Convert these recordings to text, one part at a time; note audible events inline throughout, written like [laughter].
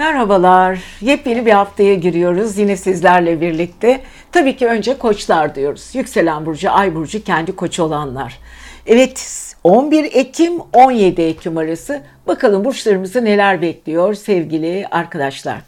Merhabalar. Yepyeni bir haftaya giriyoruz yine sizlerle birlikte. Tabii ki önce koçlar diyoruz. Yükselen burcu, ay burcu kendi koç olanlar. Evet 11 Ekim 17 Ekim arası bakalım burçlarımızı neler bekliyor sevgili arkadaşlar.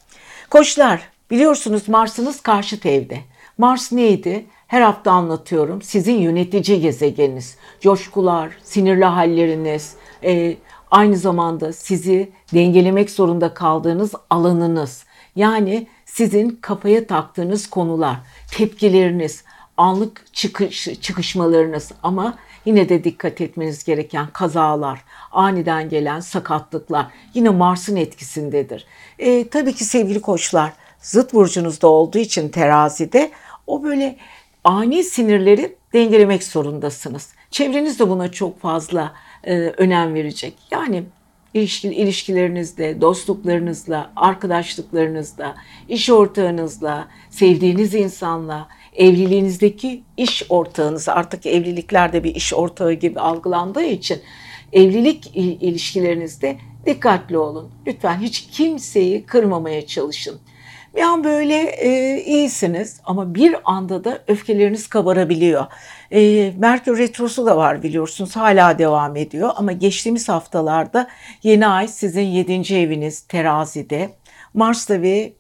Koçlar biliyorsunuz Mars'ınız karşıt evde. Mars neydi? Her hafta anlatıyorum. Sizin yönetici gezegeniniz. Coşkular, sinirli halleriniz, e, aynı zamanda sizi dengelemek zorunda kaldığınız alanınız. Yani sizin kafaya taktığınız konular, tepkileriniz, anlık çıkış, çıkışmalarınız ama yine de dikkat etmeniz gereken kazalar, aniden gelen sakatlıklar yine Mars'ın etkisindedir. E, tabii ki sevgili koçlar zıt burcunuzda olduğu için terazide o böyle ani sinirleri dengelemek zorundasınız. Çevreniz de buna çok fazla önem verecek. Yani ilişki, ilişkilerinizde, dostluklarınızla, arkadaşlıklarınızla, iş ortağınızla, sevdiğiniz insanla, evliliğinizdeki iş ortağınız artık evliliklerde bir iş ortağı gibi algılandığı için evlilik ilişkilerinizde dikkatli olun. Lütfen hiç kimseyi kırmamaya çalışın. Bir an böyle e, iyisiniz ama bir anda da öfkeleriniz kabarabiliyor. E, Merkür Retrosu da var biliyorsunuz hala devam ediyor ama geçtiğimiz haftalarda yeni ay sizin 7. eviniz terazide. Mars'ta ve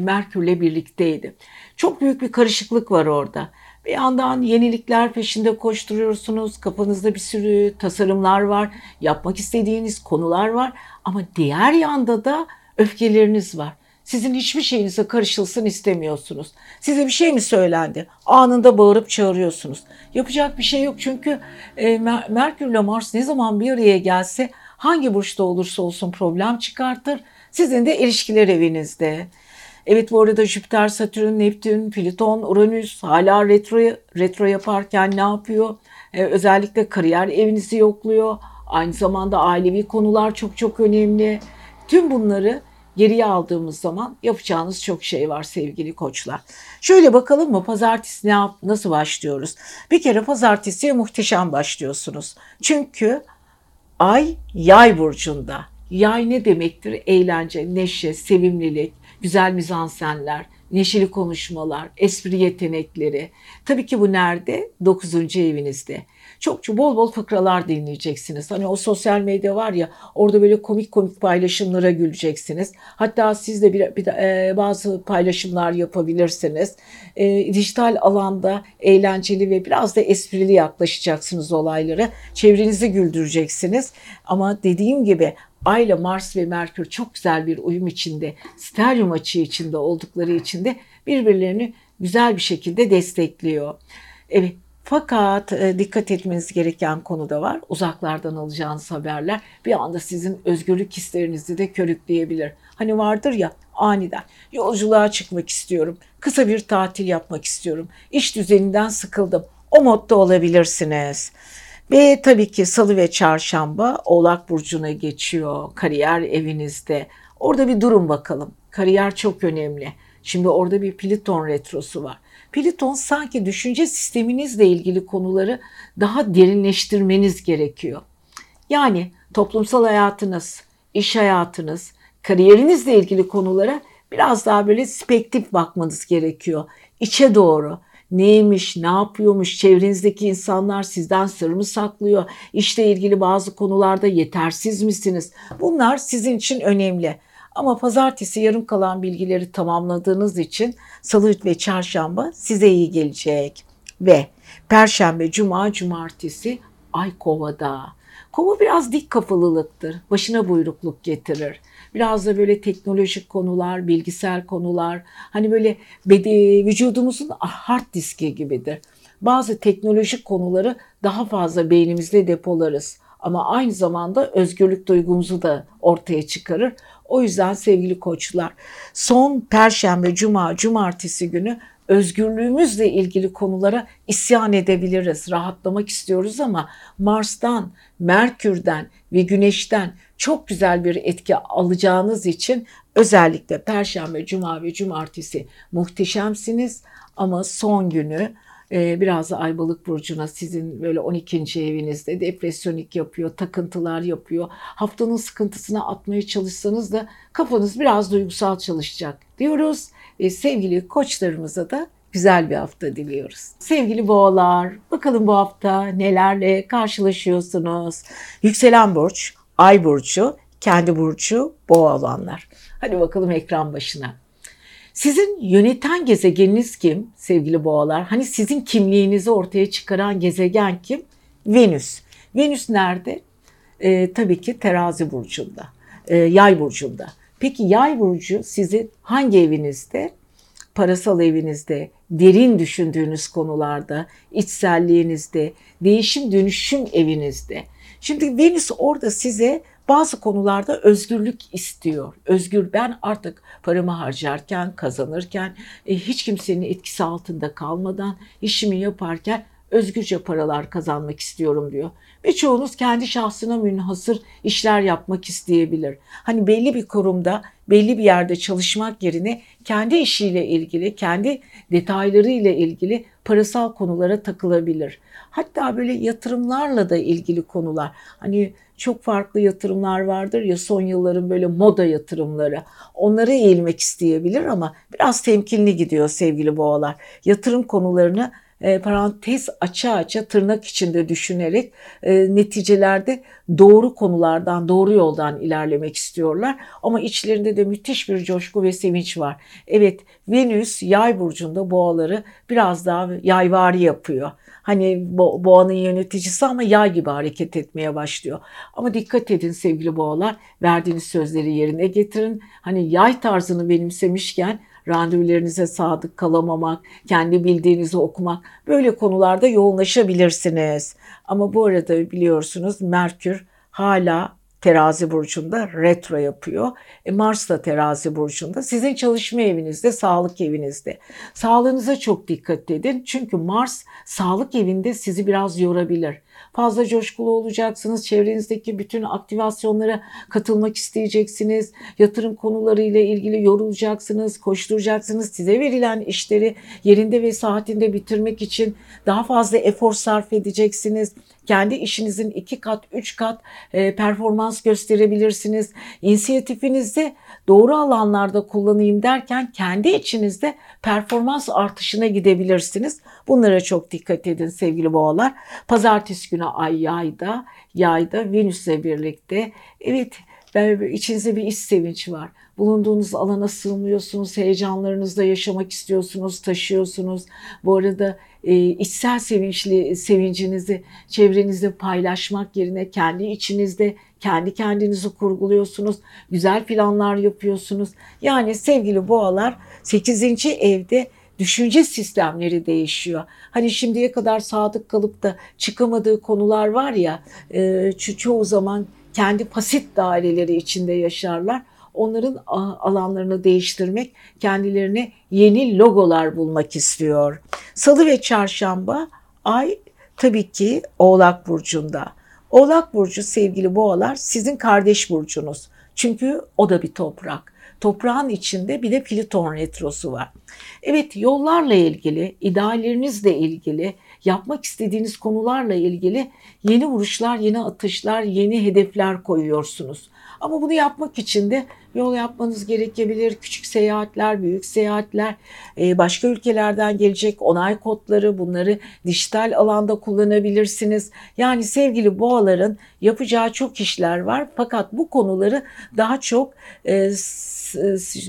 Merkür'le birlikteydi. Çok büyük bir karışıklık var orada. Bir yandan yenilikler peşinde koşturuyorsunuz. Kafanızda bir sürü tasarımlar var. Yapmak istediğiniz konular var. Ama diğer yanda da öfkeleriniz var. Sizin hiçbir şeyinize karışılsın istemiyorsunuz. Size bir şey mi söylendi? Anında bağırıp çağırıyorsunuz. Yapacak bir şey yok çünkü e, Mer Merkür ile Mars ne zaman bir araya gelse hangi burçta olursa olsun problem çıkartır. Sizin de ilişkiler evinizde. Evet bu arada Jüpiter, Satürn, Neptün, Plüton, Uranüs hala retro, retro yaparken ne yapıyor? Ee, özellikle kariyer evinizi yokluyor. Aynı zamanda ailevi konular çok çok önemli. Tüm bunları geriye aldığımız zaman yapacağınız çok şey var sevgili koçlar. Şöyle bakalım mı pazartesi ne yap, nasıl başlıyoruz? Bir kere pazartesiye muhteşem başlıyorsunuz. Çünkü ay yay burcunda. Yay ne demektir? Eğlence, neşe, sevimlilik, güzel mizansenler, neşeli konuşmalar, espri yetenekleri. Tabii ki bu nerede? Dokuzuncu evinizde. Çok bol bol fıkralar dinleyeceksiniz. Hani o sosyal medya var ya orada böyle komik komik paylaşımlara güleceksiniz. Hatta siz de bir, bir e, bazı paylaşımlar yapabilirsiniz. E, dijital alanda eğlenceli ve biraz da esprili yaklaşacaksınız olaylara. Çevrenizi güldüreceksiniz. Ama dediğim gibi Ay ile Mars ve Merkür çok güzel bir uyum içinde, steryum açı içinde oldukları için de birbirlerini güzel bir şekilde destekliyor. Evet, fakat e, dikkat etmeniz gereken konu da var. Uzaklardan alacağınız haberler bir anda sizin özgürlük hislerinizi de körükleyebilir. Hani vardır ya aniden yolculuğa çıkmak istiyorum. Kısa bir tatil yapmak istiyorum. İş düzeninden sıkıldım. O modda olabilirsiniz. Ve tabii ki salı ve çarşamba Oğlak Burcu'na geçiyor kariyer evinizde. Orada bir durun bakalım. Kariyer çok önemli. Şimdi orada bir Plüton retrosu var. Plüton sanki düşünce sisteminizle ilgili konuları daha derinleştirmeniz gerekiyor. Yani toplumsal hayatınız, iş hayatınız, kariyerinizle ilgili konulara biraz daha böyle spektif bakmanız gerekiyor. İçe doğru neymiş, ne yapıyormuş, çevrenizdeki insanlar sizden sır mı saklıyor, işle ilgili bazı konularda yetersiz misiniz? Bunlar sizin için önemli. Ama pazartesi yarım kalan bilgileri tamamladığınız için salı ve çarşamba size iyi gelecek. Ve perşembe, cuma, cumartesi ay kovada. Kova biraz dik kafalılıktır. Başına buyrukluk getirir. Biraz da böyle teknolojik konular, bilgisayar konular. Hani böyle bedi, vücudumuzun hard diski gibidir. Bazı teknolojik konuları daha fazla beynimizde depolarız. Ama aynı zamanda özgürlük duygumuzu da ortaya çıkarır. O yüzden sevgili koçlar son perşembe, cuma, cumartesi günü özgürlüğümüzle ilgili konulara isyan edebiliriz. Rahatlamak istiyoruz ama Mars'tan, Merkür'den ve Güneş'ten çok güzel bir etki alacağınız için özellikle Perşembe, Cuma ve Cumartesi muhteşemsiniz ama son günü Ee, biraz da Aybalık Burcu'na sizin böyle 12. evinizde depresyonik yapıyor, takıntılar yapıyor. Haftanın sıkıntısına atmaya çalışsanız da kafanız biraz duygusal çalışacak diyoruz. Ve sevgili koçlarımıza da güzel bir hafta diliyoruz. Sevgili boğalar, bakalım bu hafta nelerle karşılaşıyorsunuz? Yükselen burç, ay burcu, kendi burcu, boğa olanlar. Hadi bakalım ekran başına. Sizin yöneten gezegeniniz kim sevgili boğalar? Hani sizin kimliğinizi ortaya çıkaran gezegen kim? Venüs. Venüs nerede? Ee, tabii ki terazi burcunda, ee, yay burcunda. Peki yay burcu sizin hangi evinizde? Parasal evinizde, derin düşündüğünüz konularda, içselliğinizde, değişim dönüşüm evinizde. Şimdi Venüs orada size bazı konularda özgürlük istiyor. Özgür ben artık paramı harcarken, kazanırken, e, hiç kimsenin etkisi altında kalmadan işimi yaparken özgürce paralar kazanmak istiyorum diyor. Birçoğunuz kendi şahsına münhasır işler yapmak isteyebilir. Hani belli bir kurumda, belli bir yerde çalışmak yerine kendi işiyle ilgili, kendi detayları ile ilgili parasal konulara takılabilir. Hatta böyle yatırımlarla da ilgili konular. Hani çok farklı yatırımlar vardır ya son yılların böyle moda yatırımları. Onlara eğilmek isteyebilir ama biraz temkinli gidiyor sevgili boğalar. Yatırım konularını e, parantez aça aça tırnak içinde düşünerek e, neticelerde doğru konulardan, doğru yoldan ilerlemek istiyorlar. Ama içlerinde de müthiş bir coşku ve sevinç var. Evet Venüs yay burcunda boğaları biraz daha yayvari yapıyor. Hani bo boğanın yöneticisi ama yay gibi hareket etmeye başlıyor. Ama dikkat edin sevgili boğalar verdiğiniz sözleri yerine getirin. Hani yay tarzını benimsemişken randevularınıza sadık kalamamak, kendi bildiğinizi okumak böyle konularda yoğunlaşabilirsiniz. Ama bu arada biliyorsunuz Merkür hala terazi burcunda retro yapıyor. E Mars da terazi burcunda. Sizin çalışma evinizde, sağlık evinizde. Sağlığınıza çok dikkat edin. Çünkü Mars sağlık evinde sizi biraz yorabilir. Fazla coşkulu olacaksınız. Çevrenizdeki bütün aktivasyonlara katılmak isteyeceksiniz. Yatırım konuları ile ilgili yorulacaksınız, koşturacaksınız. Size verilen işleri yerinde ve saatinde bitirmek için daha fazla efor sarf edeceksiniz. Kendi işinizin iki kat, üç kat e, performans gösterebilirsiniz. İnisiyatifinizi doğru alanlarda kullanayım derken kendi içinizde performans artışına gidebilirsiniz. Bunlara çok dikkat edin sevgili boğalar. Pazartesi günü ay yayda, yayda Venüs'le birlikte. Evet içinizde bir iş sevinç var. Bulunduğunuz alana sığmıyorsunuz, heyecanlarınızla yaşamak istiyorsunuz, taşıyorsunuz. Bu arada e, içsel sevinçli sevincinizi çevrenizde paylaşmak yerine kendi içinizde kendi kendinizi kurguluyorsunuz. Güzel planlar yapıyorsunuz. Yani sevgili boğalar 8. evde düşünce sistemleri değişiyor. Hani şimdiye kadar sadık kalıp da çıkamadığı konular var ya e, çoğu zaman kendi pasit daireleri içinde yaşarlar. Onların alanlarını değiştirmek, kendilerine yeni logolar bulmak istiyor. Salı ve çarşamba ay tabii ki Oğlak Burcu'nda. Oğlak Burcu sevgili boğalar sizin kardeş burcunuz. Çünkü o da bir toprak. Toprağın içinde bir de Plüton retrosu var. Evet yollarla ilgili, ideallerinizle ilgili, yapmak istediğiniz konularla ilgili yeni vuruşlar, yeni atışlar, yeni hedefler koyuyorsunuz. Ama bunu yapmak için de yol yapmanız gerekebilir. Küçük seyahatler, büyük seyahatler, e, başka ülkelerden gelecek onay kodları bunları dijital alanda kullanabilirsiniz. Yani sevgili boğaların yapacağı çok işler var. Fakat bu konuları daha çok e,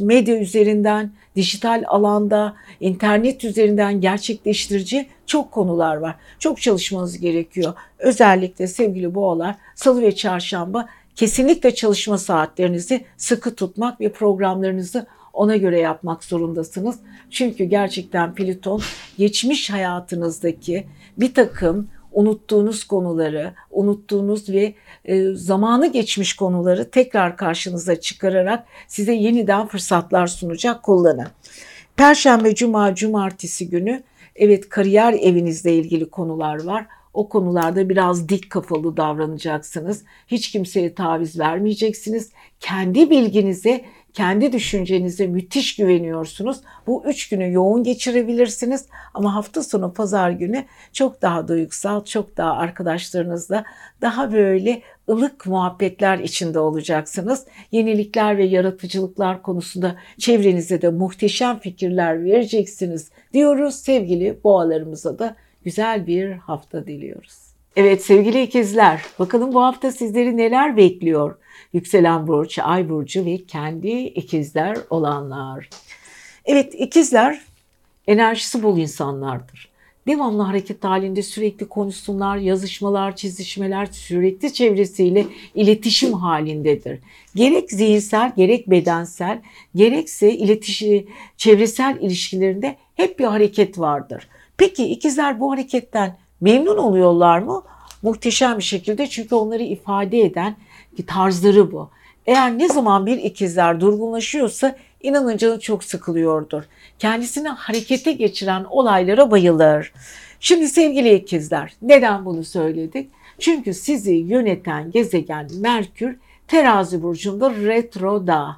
medya üzerinden, dijital alanda, internet üzerinden gerçekleştirici çok konular var. Çok çalışmanız gerekiyor. Özellikle sevgili boğalar salı ve çarşamba kesinlikle çalışma saatlerinizi sıkı tutmak ve programlarınızı ona göre yapmak zorundasınız. Çünkü gerçekten Plüton geçmiş hayatınızdaki bir takım unuttuğunuz konuları, unuttuğunuz ve e, zamanı geçmiş konuları tekrar karşınıza çıkararak size yeniden fırsatlar sunacak kullanın. Perşembe, cuma, cumartesi günü evet kariyer evinizle ilgili konular var. O konularda biraz dik kafalı davranacaksınız. Hiç kimseye taviz vermeyeceksiniz. Kendi bilginize kendi düşüncenize müthiş güveniyorsunuz. Bu üç günü yoğun geçirebilirsiniz ama hafta sonu pazar günü çok daha duygusal, çok daha arkadaşlarınızla daha böyle ılık muhabbetler içinde olacaksınız. Yenilikler ve yaratıcılıklar konusunda çevrenize de muhteşem fikirler vereceksiniz diyoruz. Sevgili boğalarımıza da güzel bir hafta diliyoruz. Evet sevgili ikizler, bakalım bu hafta sizleri neler bekliyor? Yükselen burç, ay burcu ve kendi ikizler olanlar. Evet ikizler enerjisi bol insanlardır. Devamlı hareket halinde sürekli konuşsunlar, yazışmalar, çizişmeler sürekli çevresiyle iletişim halindedir. Gerek zihinsel, gerek bedensel, gerekse iletişim, çevresel ilişkilerinde hep bir hareket vardır. Peki ikizler bu hareketten memnun oluyorlar mı? Muhteşem bir şekilde çünkü onları ifade eden tarzları bu. Eğer ne zaman bir ikizler durgunlaşıyorsa inanın canı çok sıkılıyordur. Kendisini harekete geçiren olaylara bayılır. Şimdi sevgili ikizler neden bunu söyledik? Çünkü sizi yöneten gezegen Merkür terazi burcunda retroda.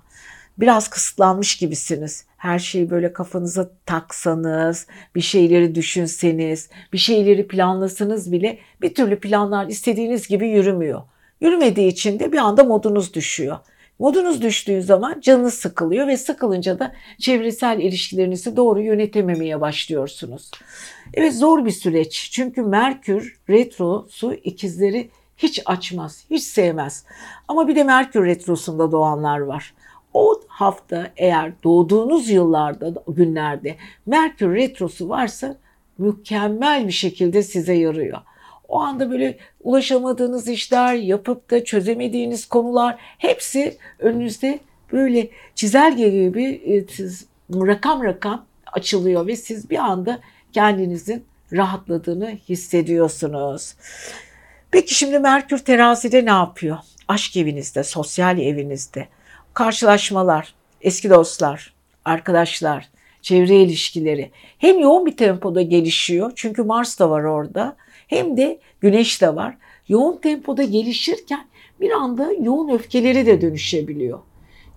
Biraz kısıtlanmış gibisiniz. Her şeyi böyle kafanıza taksanız, bir şeyleri düşünseniz, bir şeyleri planlasanız bile bir türlü planlar istediğiniz gibi yürümüyor. Yürümediği için de bir anda modunuz düşüyor. Modunuz düştüğü zaman canınız sıkılıyor ve sıkılınca da çevresel ilişkilerinizi doğru yönetememeye başlıyorsunuz. Evet zor bir süreç. Çünkü Merkür retrosu ikizleri hiç açmaz, hiç sevmez. Ama bir de Merkür retrosunda doğanlar var. O hafta eğer doğduğunuz yıllarda, günlerde Merkür retrosu varsa mükemmel bir şekilde size yarıyor. O anda böyle ulaşamadığınız işler, yapıp da çözemediğiniz konular hepsi önünüzde böyle çizelge gibi e, rakam rakam açılıyor ve siz bir anda kendinizin rahatladığını hissediyorsunuz. Peki şimdi Merkür terazide ne yapıyor? Aşk evinizde, sosyal evinizde karşılaşmalar, eski dostlar, arkadaşlar, çevre ilişkileri hem yoğun bir tempoda gelişiyor çünkü Mars da var orada hem de Güneş de var. Yoğun tempoda gelişirken bir anda yoğun öfkeleri de dönüşebiliyor.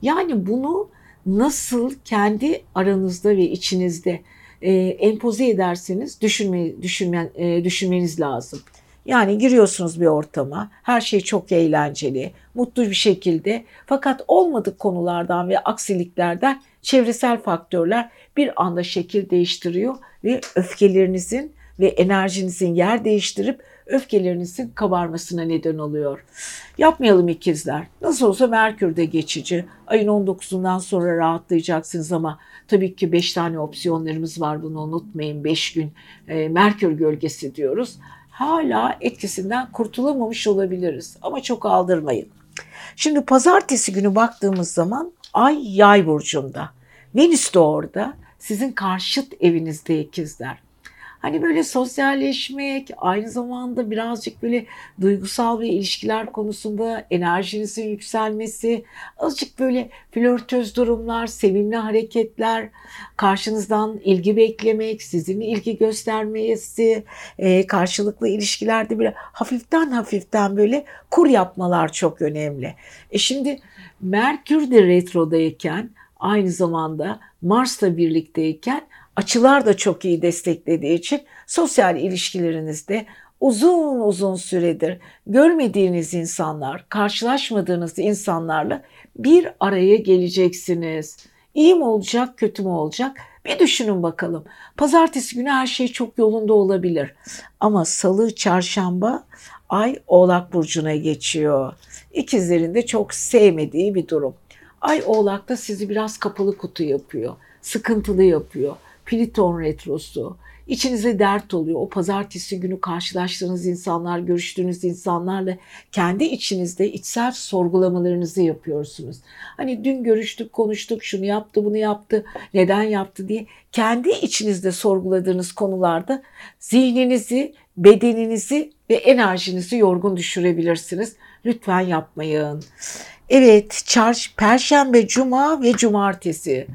Yani bunu nasıl kendi aranızda ve içinizde e, empoze ederseniz düşünme, düşünmen, e, düşünmeniz lazım. Yani giriyorsunuz bir ortama, her şey çok eğlenceli, mutlu bir şekilde fakat olmadık konulardan ve aksiliklerden çevresel faktörler bir anda şekil değiştiriyor ve öfkelerinizin ve enerjinizin yer değiştirip öfkelerinizin kabarmasına neden oluyor. Yapmayalım ikizler. Nasıl olsa Merkür de geçici. Ayın 19'undan sonra rahatlayacaksınız ama tabii ki 5 tane opsiyonlarımız var bunu unutmayın. 5 gün e, Merkür gölgesi diyoruz. Hala etkisinden kurtulamamış olabiliriz ama çok aldırmayın. Şimdi pazartesi günü baktığımız zaman Ay Yay burcunda. Venüs de orada. Sizin karşıt evinizde ikizler. Hani böyle sosyalleşmek, aynı zamanda birazcık böyle duygusal ve ilişkiler konusunda enerjinizin yükselmesi, azıcık böyle flörtöz durumlar, sevimli hareketler, karşınızdan ilgi beklemek, sizin ilgi göstermesi, e, karşılıklı ilişkilerde böyle hafiften hafiften böyle kur yapmalar çok önemli. E şimdi Merkür de retrodayken aynı zamanda Mars'la birlikteyken açılar da çok iyi desteklediği için sosyal ilişkilerinizde uzun uzun süredir görmediğiniz insanlar, karşılaşmadığınız insanlarla bir araya geleceksiniz. İyi mi olacak, kötü mü olacak? Bir düşünün bakalım. Pazartesi günü her şey çok yolunda olabilir. Ama salı, çarşamba ay Oğlak burcuna geçiyor. İkizlerin de çok sevmediği bir durum. Ay Oğlak'ta sizi biraz kapalı kutu yapıyor. Sıkıntılı yapıyor. Pliton retrosu, içinize dert oluyor. O pazartesi günü karşılaştığınız insanlar, görüştüğünüz insanlarla kendi içinizde içsel sorgulamalarınızı yapıyorsunuz. Hani dün görüştük, konuştuk, şunu yaptı, bunu yaptı, neden yaptı diye kendi içinizde sorguladığınız konularda zihninizi, bedeninizi ve enerjinizi yorgun düşürebilirsiniz. Lütfen yapmayın. Evet, çarş, perşembe, cuma ve cumartesi.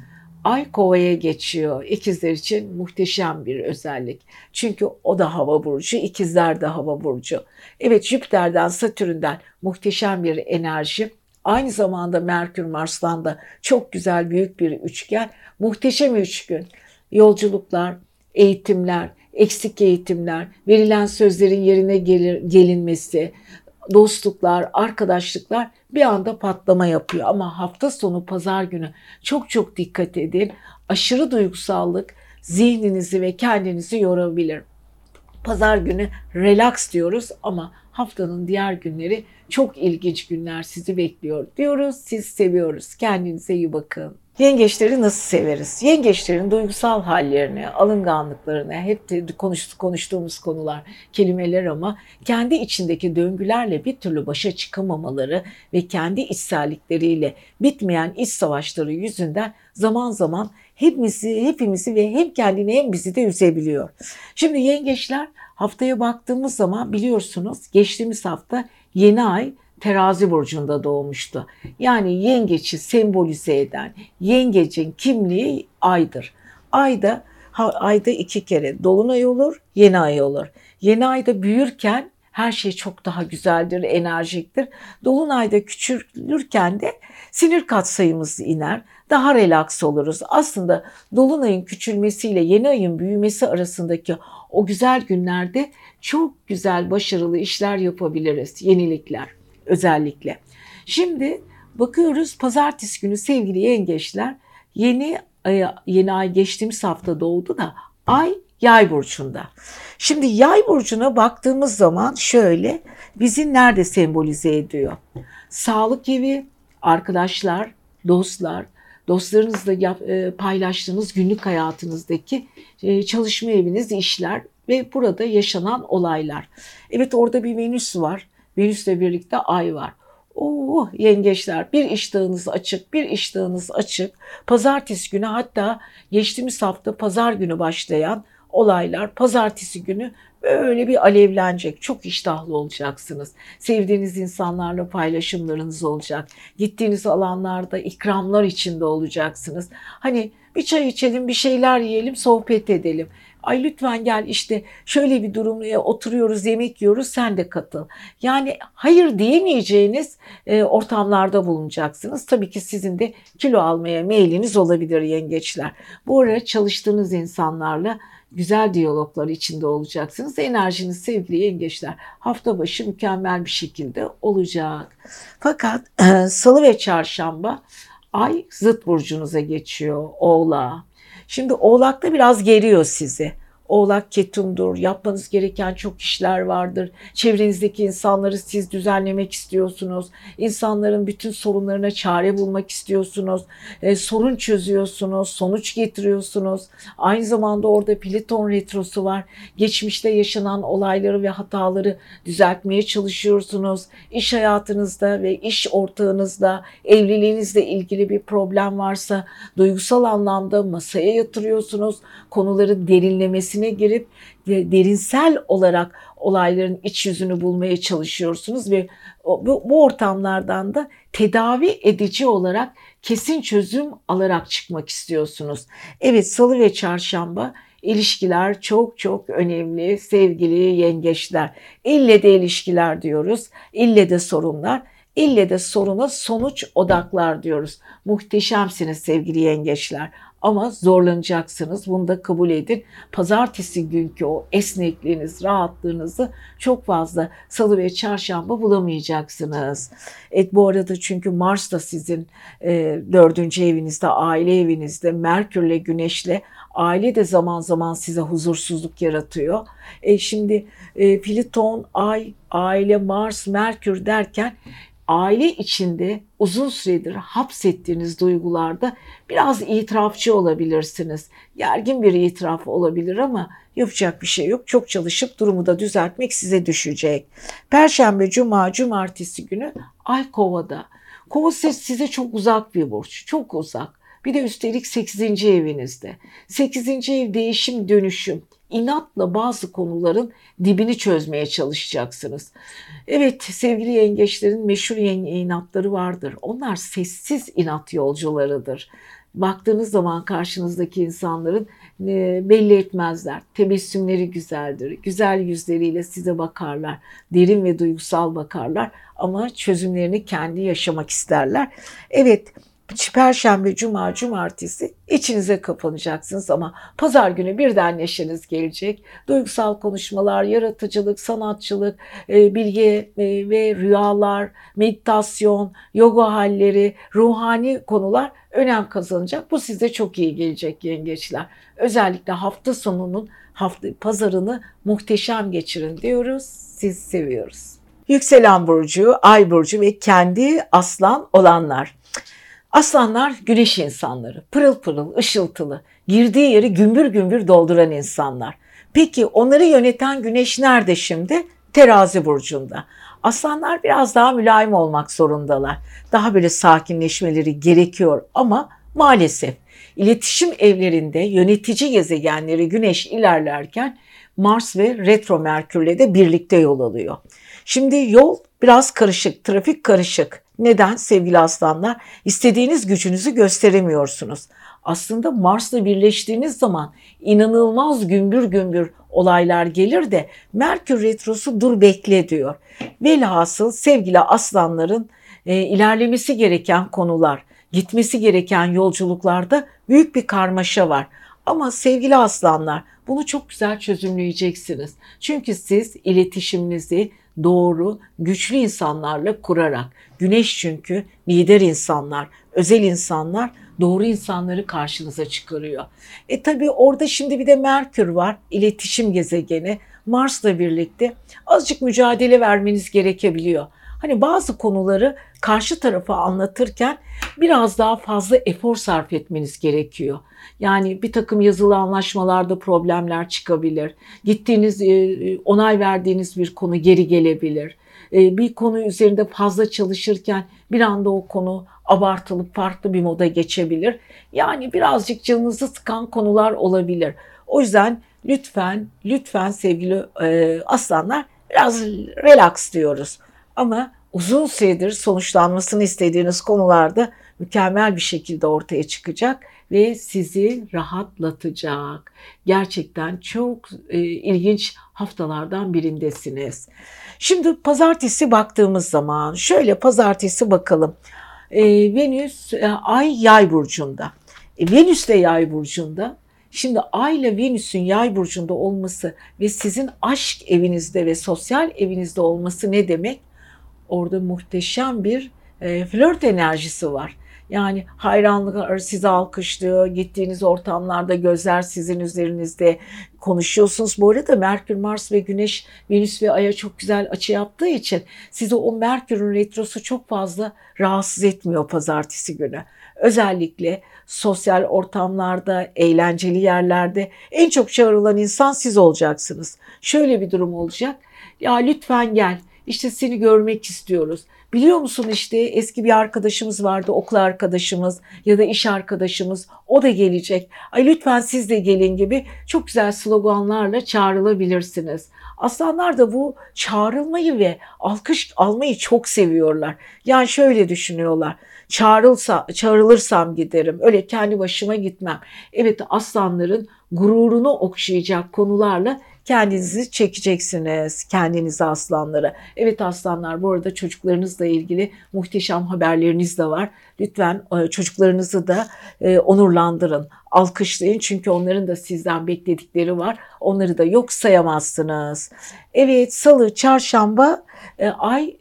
Ay kovaya geçiyor. İkizler için muhteşem bir özellik. Çünkü o da hava burcu, ikizler de hava burcu. Evet Jüpiter'den, Satürn'den muhteşem bir enerji Aynı zamanda Merkür Mars'tan da çok güzel büyük bir üçgen. Muhteşem üç gün. Yolculuklar, eğitimler, eksik eğitimler, verilen sözlerin yerine gelir, gelinmesi, dostluklar, arkadaşlıklar bir anda patlama yapıyor. Ama hafta sonu pazar günü çok çok dikkat edin. Aşırı duygusallık zihninizi ve kendinizi yorabilir. Pazar günü relax diyoruz ama haftanın diğer günleri çok ilginç günler sizi bekliyor diyoruz. Siz seviyoruz. Kendinize iyi bakın. Yengeçleri nasıl severiz? Yengeçlerin duygusal hallerini, alınganlıklarını, hep de konuştu, konuştuğumuz konular, kelimeler ama kendi içindeki döngülerle bir türlü başa çıkamamaları ve kendi içsellikleriyle bitmeyen iç savaşları yüzünden zaman zaman hepimizi, hepimizi ve hem kendini hem bizi de üzebiliyor. Şimdi yengeçler haftaya baktığımız zaman biliyorsunuz geçtiğimiz hafta yeni ay terazi burcunda doğmuştu. Yani yengeçi sembolize eden yengecin kimliği aydır. Ayda ayda iki kere dolunay olur, yeni ay olur. Yeni ayda büyürken her şey çok daha güzeldir, enerjiktir. Dolunayda küçülürken de sinir katsayımız iner. Daha relaks oluruz. Aslında dolunayın küçülmesiyle yeni ayın büyümesi arasındaki o güzel günlerde çok güzel başarılı işler yapabiliriz. Yenilikler özellikle. Şimdi bakıyoruz pazartesi günü sevgili yengeçler yeni ay, yeni ay geçtiğimiz hafta doğdu da ay yay burcunda. Şimdi yay burcuna baktığımız zaman şöyle bizi nerede sembolize ediyor? Sağlık evi, arkadaşlar, dostlar, dostlarınızla e, paylaştığınız günlük hayatınızdaki e, çalışma eviniz, işler ve burada yaşanan olaylar. Evet orada bir Venüs var. Venüs'le birlikte ay var. Oo yengeçler bir iştahınız açık, bir iştahınız açık. Pazartesi günü hatta geçtiğimiz hafta pazar günü başlayan olaylar pazartesi günü böyle bir alevlenecek. Çok iştahlı olacaksınız. Sevdiğiniz insanlarla paylaşımlarınız olacak. Gittiğiniz alanlarda ikramlar içinde olacaksınız. Hani bir çay içelim, bir şeyler yiyelim, sohbet edelim. Ay lütfen gel işte şöyle bir durumda oturuyoruz, yemek yiyoruz, sen de katıl. Yani hayır diyemeyeceğiniz e, ortamlarda bulunacaksınız. Tabii ki sizin de kilo almaya meyliniz olabilir yengeçler. Bu ara çalıştığınız insanlarla güzel diyaloglar içinde olacaksınız. Enerjiniz sevgili yengeçler hafta başı mükemmel bir şekilde olacak. Fakat [clears throat] salı ve çarşamba ay zıt burcunuza geçiyor oğlağa. Şimdi oğlakta biraz geriyor sizi. Oğlak ketumdur. Yapmanız gereken çok işler vardır. Çevrenizdeki insanları siz düzenlemek istiyorsunuz. İnsanların bütün sorunlarına çare bulmak istiyorsunuz. E, sorun çözüyorsunuz. Sonuç getiriyorsunuz. Aynı zamanda orada Pliton retrosu var. Geçmişte yaşanan olayları ve hataları düzeltmeye çalışıyorsunuz. İş hayatınızda ve iş ortağınızda, evliliğinizle ilgili bir problem varsa duygusal anlamda masaya yatırıyorsunuz. Konuları derinlemesine içine girip derinsel olarak olayların iç yüzünü bulmaya çalışıyorsunuz ve bu, bu ortamlardan da tedavi edici olarak kesin çözüm alarak çıkmak istiyorsunuz. Evet salı ve çarşamba ilişkiler çok çok önemli sevgili yengeçler. İlle de ilişkiler diyoruz, ille de sorunlar. İlle de soruna sonuç odaklar diyoruz. Muhteşemsiniz sevgili yengeçler. Ama zorlanacaksınız. Bunu da kabul edin. Pazartesi günkü o esnekliğiniz, rahatlığınızı çok fazla salı ve çarşamba bulamayacaksınız. Evet bu arada çünkü Mars da sizin e, dördüncü evinizde, aile evinizde, Merkürle, Güneşle aile de zaman zaman size huzursuzluk yaratıyor. E, şimdi e, Pliton, Ay, aile, Mars, Merkür derken aile içinde uzun süredir hapsettiğiniz duygularda biraz itirafçı olabilirsiniz. Gergin bir itiraf olabilir ama yapacak bir şey yok. Çok çalışıp durumu da düzeltmek size düşecek. Perşembe, cuma, cumartesi günü Ay Kova'da. Kova size çok uzak bir burç. Çok uzak. Bir de üstelik 8. evinizde. 8. ev değişim, dönüşüm inatla bazı konuların dibini çözmeye çalışacaksınız. Evet sevgili yengeçlerin meşhur inatları vardır. Onlar sessiz inat yolcularıdır. baktığınız zaman karşınızdaki insanların e, belli etmezler. Tebessümleri güzeldir. Güzel yüzleriyle size bakarlar. Derin ve duygusal bakarlar ama çözümlerini kendi yaşamak isterler. Evet, Perşembe, Cuma, Cumartesi içinize kapanacaksınız ama pazar günü birden neşeniz gelecek. Duygusal konuşmalar, yaratıcılık, sanatçılık, e, bilgi e, ve rüyalar, meditasyon, yoga halleri, ruhani konular önem kazanacak. Bu size çok iyi gelecek yengeçler. Özellikle hafta sonunun hafta pazarını muhteşem geçirin diyoruz. Siz seviyoruz. Yükselen burcu, ay burcu ve kendi aslan olanlar. Aslanlar güneş insanları. Pırıl pırıl, ışıltılı, girdiği yeri gümbür gümbür dolduran insanlar. Peki onları yöneten güneş nerede şimdi? Terazi burcunda. Aslanlar biraz daha mülayim olmak zorundalar. Daha böyle sakinleşmeleri gerekiyor ama maalesef iletişim evlerinde yönetici gezegenleri Güneş ilerlerken Mars ve retro Merkürle de birlikte yol alıyor. Şimdi yol biraz karışık, trafik karışık. Neden sevgili aslanlar? İstediğiniz gücünüzü gösteremiyorsunuz. Aslında Mars'la birleştiğiniz zaman inanılmaz gümbür gümbür olaylar gelir de Merkür Retrosu dur bekle diyor. Velhasıl sevgili aslanların e, ilerlemesi gereken konular, gitmesi gereken yolculuklarda büyük bir karmaşa var. Ama sevgili aslanlar bunu çok güzel çözümleyeceksiniz. Çünkü siz iletişiminizi doğru, güçlü insanlarla kurarak, güneş çünkü lider insanlar, özel insanlar doğru insanları karşınıza çıkarıyor. E tabi orada şimdi bir de Merkür var, iletişim gezegeni. Mars'la birlikte azıcık mücadele vermeniz gerekebiliyor. Hani bazı konuları karşı tarafa anlatırken biraz daha fazla efor sarf etmeniz gerekiyor. Yani bir takım yazılı anlaşmalarda problemler çıkabilir. Gittiğiniz, e, onay verdiğiniz bir konu geri gelebilir. E, bir konu üzerinde fazla çalışırken bir anda o konu abartılıp farklı bir moda geçebilir. Yani birazcık canınızı sıkan konular olabilir. O yüzden lütfen, lütfen sevgili e, aslanlar biraz relax diyoruz. Ama uzun süredir sonuçlanmasını istediğiniz konularda mükemmel bir şekilde ortaya çıkacak ve sizi rahatlatacak. Gerçekten çok e, ilginç haftalardan birindesiniz. Şimdi pazartesi baktığımız zaman şöyle pazartesi bakalım. E, Venüs e, ay yay burcunda. E, Venüs de yay burcunda. Şimdi Ay ile Venüs'ün yay burcunda olması ve sizin aşk evinizde ve sosyal evinizde olması ne demek? Orada muhteşem bir e, flört enerjisi var. Yani hayranlıklar sizi alkışlıyor. Gittiğiniz ortamlarda gözler sizin üzerinizde konuşuyorsunuz. Bu arada Merkür, Mars ve Güneş, Venüs ve Ay'a çok güzel açı yaptığı için sizi o Merkür'ün retrosu çok fazla rahatsız etmiyor pazartesi günü. Özellikle sosyal ortamlarda, eğlenceli yerlerde en çok çağrılan insan siz olacaksınız. Şöyle bir durum olacak. Ya lütfen gel. İşte seni görmek istiyoruz. Biliyor musun işte eski bir arkadaşımız vardı, okul arkadaşımız ya da iş arkadaşımız. O da gelecek. Ay lütfen siz de gelin gibi çok güzel sloganlarla çağrılabilirsiniz. Aslanlar da bu çağrılmayı ve alkış almayı çok seviyorlar. Yani şöyle düşünüyorlar. Çağrılsa, çağrılırsam giderim. Öyle kendi başıma gitmem. Evet aslanların gururunu okşayacak konularla kendinizi çekeceksiniz. Kendinizi aslanlara. Evet aslanlar bu arada çocuklarınızla ilgili muhteşem haberleriniz de var. Lütfen e, çocuklarınızı da e, onurlandırın. Alkışlayın çünkü onların da sizden bekledikleri var. Onları da yok sayamazsınız. Evet salı, çarşamba e, ay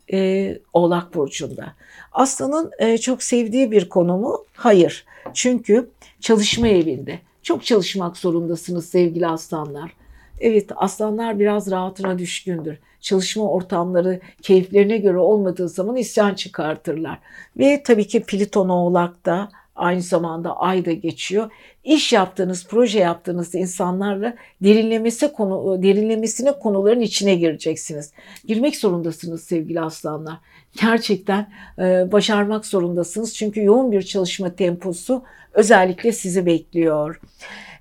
Oğlak Burcu'nda. Aslanın çok sevdiği bir konu mu? Hayır. Çünkü çalışma evinde. Çok çalışmak zorundasınız sevgili aslanlar. Evet aslanlar biraz rahatına düşkündür. Çalışma ortamları keyiflerine göre olmadığı zaman isyan çıkartırlar. Ve tabii ki Pliton Oğlak'ta aynı zamanda ay da geçiyor. İş yaptığınız, proje yaptığınız insanlarla derinlemesi konu, derinlemesine konuların içine gireceksiniz. Girmek zorundasınız sevgili aslanlar. Gerçekten e, başarmak zorundasınız. Çünkü yoğun bir çalışma temposu özellikle sizi bekliyor.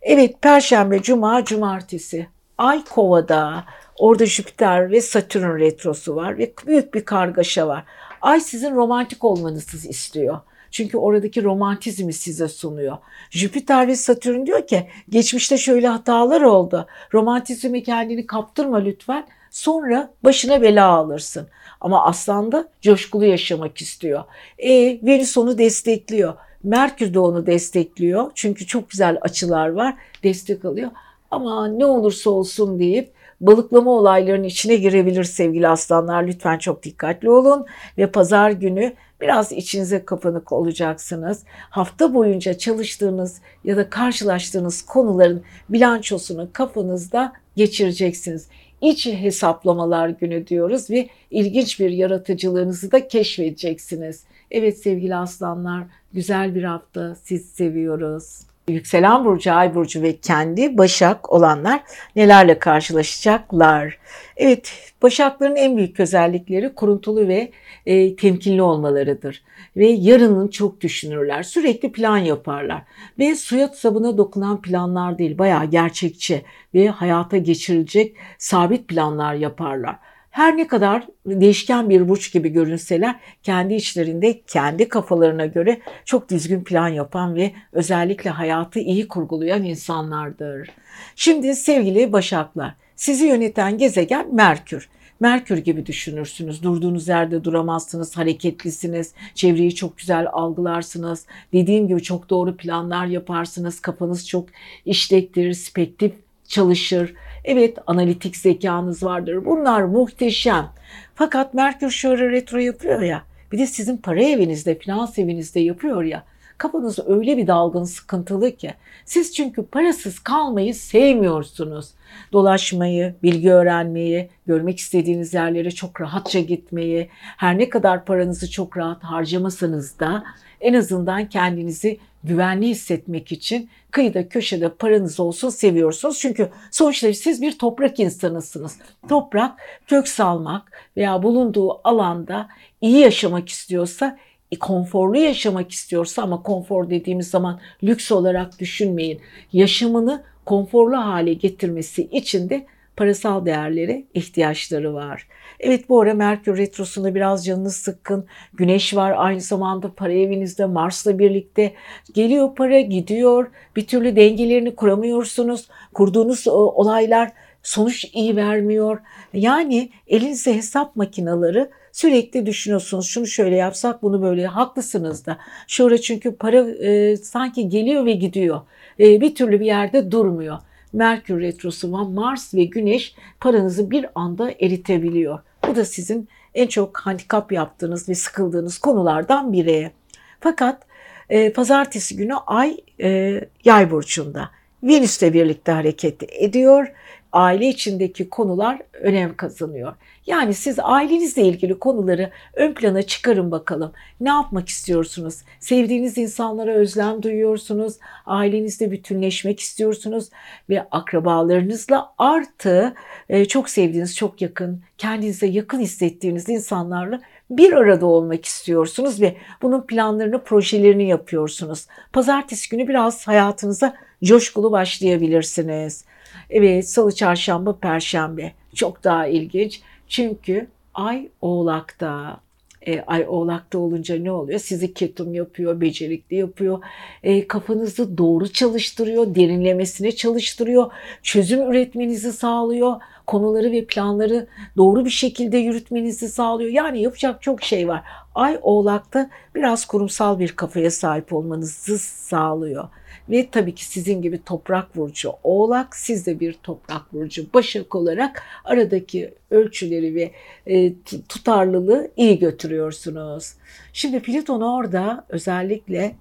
Evet, Perşembe, Cuma, Cumartesi Ay Kova'da, orada Jüpiter ve Satürn retrosu var ve büyük bir kargaşa var. Ay sizin romantik olmanızı istiyor. Çünkü oradaki romantizmi size sunuyor. Jüpiter ve Satürn diyor ki geçmişte şöyle hatalar oldu. Romantizmi kendini kaptırma lütfen. Sonra başına bela alırsın. Ama aslan da coşkulu yaşamak istiyor. E, Venüs onu destekliyor. Merkür de onu destekliyor. Çünkü çok güzel açılar var. Destek alıyor. Ama ne olursa olsun deyip balıklama olaylarının içine girebilir sevgili aslanlar. Lütfen çok dikkatli olun ve pazar günü biraz içinize kapanık olacaksınız. Hafta boyunca çalıştığınız ya da karşılaştığınız konuların bilançosunu kafanızda geçireceksiniz. İç hesaplamalar günü diyoruz ve ilginç bir yaratıcılığınızı da keşfedeceksiniz. Evet sevgili aslanlar güzel bir hafta siz seviyoruz. Yükselen burcu, ay burcu ve kendi başak olanlar nelerle karşılaşacaklar? Evet, başakların en büyük özellikleri kuruntulu ve e, temkinli olmalarıdır. Ve yarının çok düşünürler, sürekli plan yaparlar. Ve suya sabuna dokunan planlar değil, bayağı gerçekçi ve hayata geçirilecek sabit planlar yaparlar her ne kadar değişken bir burç gibi görünseler kendi içlerinde kendi kafalarına göre çok düzgün plan yapan ve özellikle hayatı iyi kurgulayan insanlardır. Şimdi sevgili Başaklar, sizi yöneten gezegen Merkür. Merkür gibi düşünürsünüz. Durduğunuz yerde duramazsınız, hareketlisiniz, çevreyi çok güzel algılarsınız. Dediğim gibi çok doğru planlar yaparsınız. Kafanız çok işlektir, spektif çalışır. Evet analitik zekanız vardır. Bunlar muhteşem. Fakat Merkür şöyle retro yapıyor ya. Bir de sizin para evinizde, finans evinizde yapıyor ya. Kafanız öyle bir dalgın sıkıntılı ki. Siz çünkü parasız kalmayı sevmiyorsunuz. Dolaşmayı, bilgi öğrenmeyi, görmek istediğiniz yerlere çok rahatça gitmeyi, her ne kadar paranızı çok rahat harcamasanız da en azından kendinizi güvenli hissetmek için kıyıda köşede paranız olsun seviyorsunuz. Çünkü sonuçta siz bir toprak insanısınız. Toprak kök salmak veya bulunduğu alanda iyi yaşamak istiyorsa e, konforlu yaşamak istiyorsa ama konfor dediğimiz zaman lüks olarak düşünmeyin. Yaşamını konforlu hale getirmesi için de parasal değerlere ihtiyaçları var. Evet bu ara Merkür Retrosu'nda biraz canınız sıkkın. Güneş var aynı zamanda para evinizde Mars'la birlikte. Geliyor para gidiyor. Bir türlü dengelerini kuramıyorsunuz. Kurduğunuz olaylar sonuç iyi vermiyor. Yani elinizde hesap makineleri sürekli düşünüyorsunuz. Şunu şöyle yapsak bunu böyle haklısınız da. Şöyle çünkü para e, sanki geliyor ve gidiyor. E, bir türlü bir yerde durmuyor. Merkür Retrosu var. Mars ve Güneş paranızı bir anda eritebiliyor. Bu da sizin en çok handikap yaptığınız ve sıkıldığınız konulardan biri. Fakat e, pazartesi günü Ay e, Yay burcunda. Venüs'le birlikte hareket ediyor aile içindeki konular önem kazanıyor. Yani siz ailenizle ilgili konuları ön plana çıkarın bakalım. Ne yapmak istiyorsunuz? Sevdiğiniz insanlara özlem duyuyorsunuz. Ailenizle bütünleşmek istiyorsunuz ve akrabalarınızla artı e, çok sevdiğiniz, çok yakın, kendinize yakın hissettiğiniz insanlarla bir arada olmak istiyorsunuz ve bunun planlarını, projelerini yapıyorsunuz. Pazartesi günü biraz hayatınıza coşkulu başlayabilirsiniz. Evet salı, çarşamba, perşembe çok daha ilginç. Çünkü ay oğlakta. E, ay oğlakta olunca ne oluyor? Sizi ketum yapıyor, becerikli yapıyor. E, kafanızı doğru çalıştırıyor, derinlemesine çalıştırıyor. Çözüm üretmenizi sağlıyor. Konuları ve planları doğru bir şekilde yürütmenizi sağlıyor. Yani yapacak çok şey var. Ay oğlakta biraz kurumsal bir kafaya sahip olmanızı sağlıyor. Ve tabii ki sizin gibi toprak burcu oğlak, siz de bir toprak burcu başak olarak aradaki ölçüleri ve e, tutarlılığı iyi götürüyorsunuz. Şimdi Plüton orada özellikle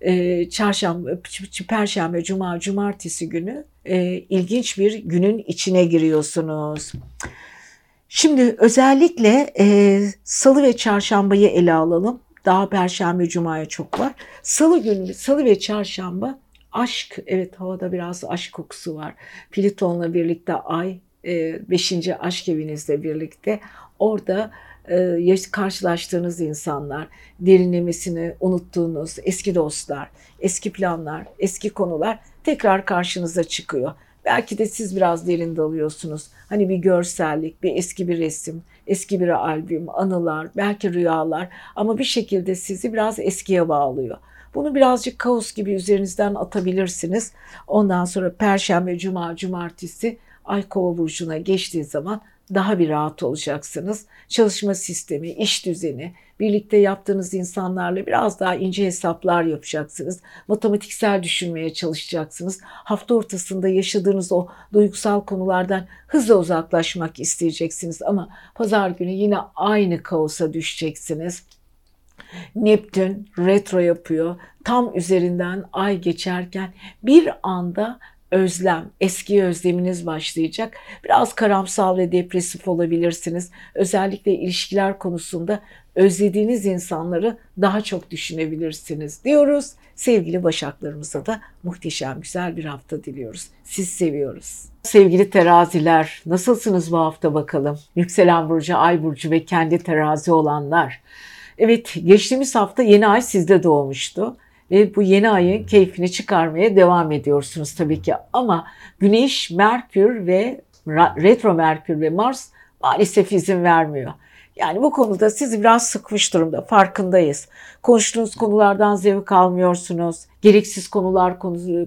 e, çarşamba, perşembe, cuma, cumartesi günü e, ilginç bir günün içine giriyorsunuz. Şimdi özellikle e, salı ve çarşambayı ele alalım. Daha perşembe, cumaya çok var. Salı günü, salı ve çarşamba aşk, evet havada biraz aşk kokusu var. Plüton'la birlikte ay, e, beşinci aşk evinizle birlikte orada e, karşılaştığınız insanlar, derinlemesini unuttuğunuz eski dostlar, eski planlar, eski konular tekrar karşınıza çıkıyor. Belki de siz biraz derin dalıyorsunuz. Hani bir görsellik, bir eski bir resim, eski bir albüm, anılar, belki rüyalar ama bir şekilde sizi biraz eskiye bağlıyor. Bunu birazcık kaos gibi üzerinizden atabilirsiniz. Ondan sonra perşembe, cuma, cumartesi ay kova burcuna geçtiği zaman daha bir rahat olacaksınız. Çalışma sistemi, iş düzeni, birlikte yaptığınız insanlarla biraz daha ince hesaplar yapacaksınız. Matematiksel düşünmeye çalışacaksınız. Hafta ortasında yaşadığınız o duygusal konulardan hızla uzaklaşmak isteyeceksiniz ama pazar günü yine aynı kaosa düşeceksiniz. Neptün retro yapıyor. Tam üzerinden ay geçerken bir anda özlem, eski özleminiz başlayacak. Biraz karamsal ve depresif olabilirsiniz. Özellikle ilişkiler konusunda özlediğiniz insanları daha çok düşünebilirsiniz diyoruz. Sevgili Başaklarımıza da muhteşem güzel bir hafta diliyoruz. Siz seviyoruz. Sevgili teraziler nasılsınız bu hafta bakalım? Yükselen burcu, ay burcu ve kendi terazi olanlar. Evet geçtiğimiz hafta yeni ay sizde doğmuştu ve bu yeni ayın keyfini çıkarmaya devam ediyorsunuz tabii ki. Ama Güneş, Merkür ve retro Merkür ve Mars maalesef izin vermiyor. Yani bu konuda sizi biraz sıkmış durumda farkındayız. Konuştuğunuz konulardan zevk almıyorsunuz. Gereksiz konular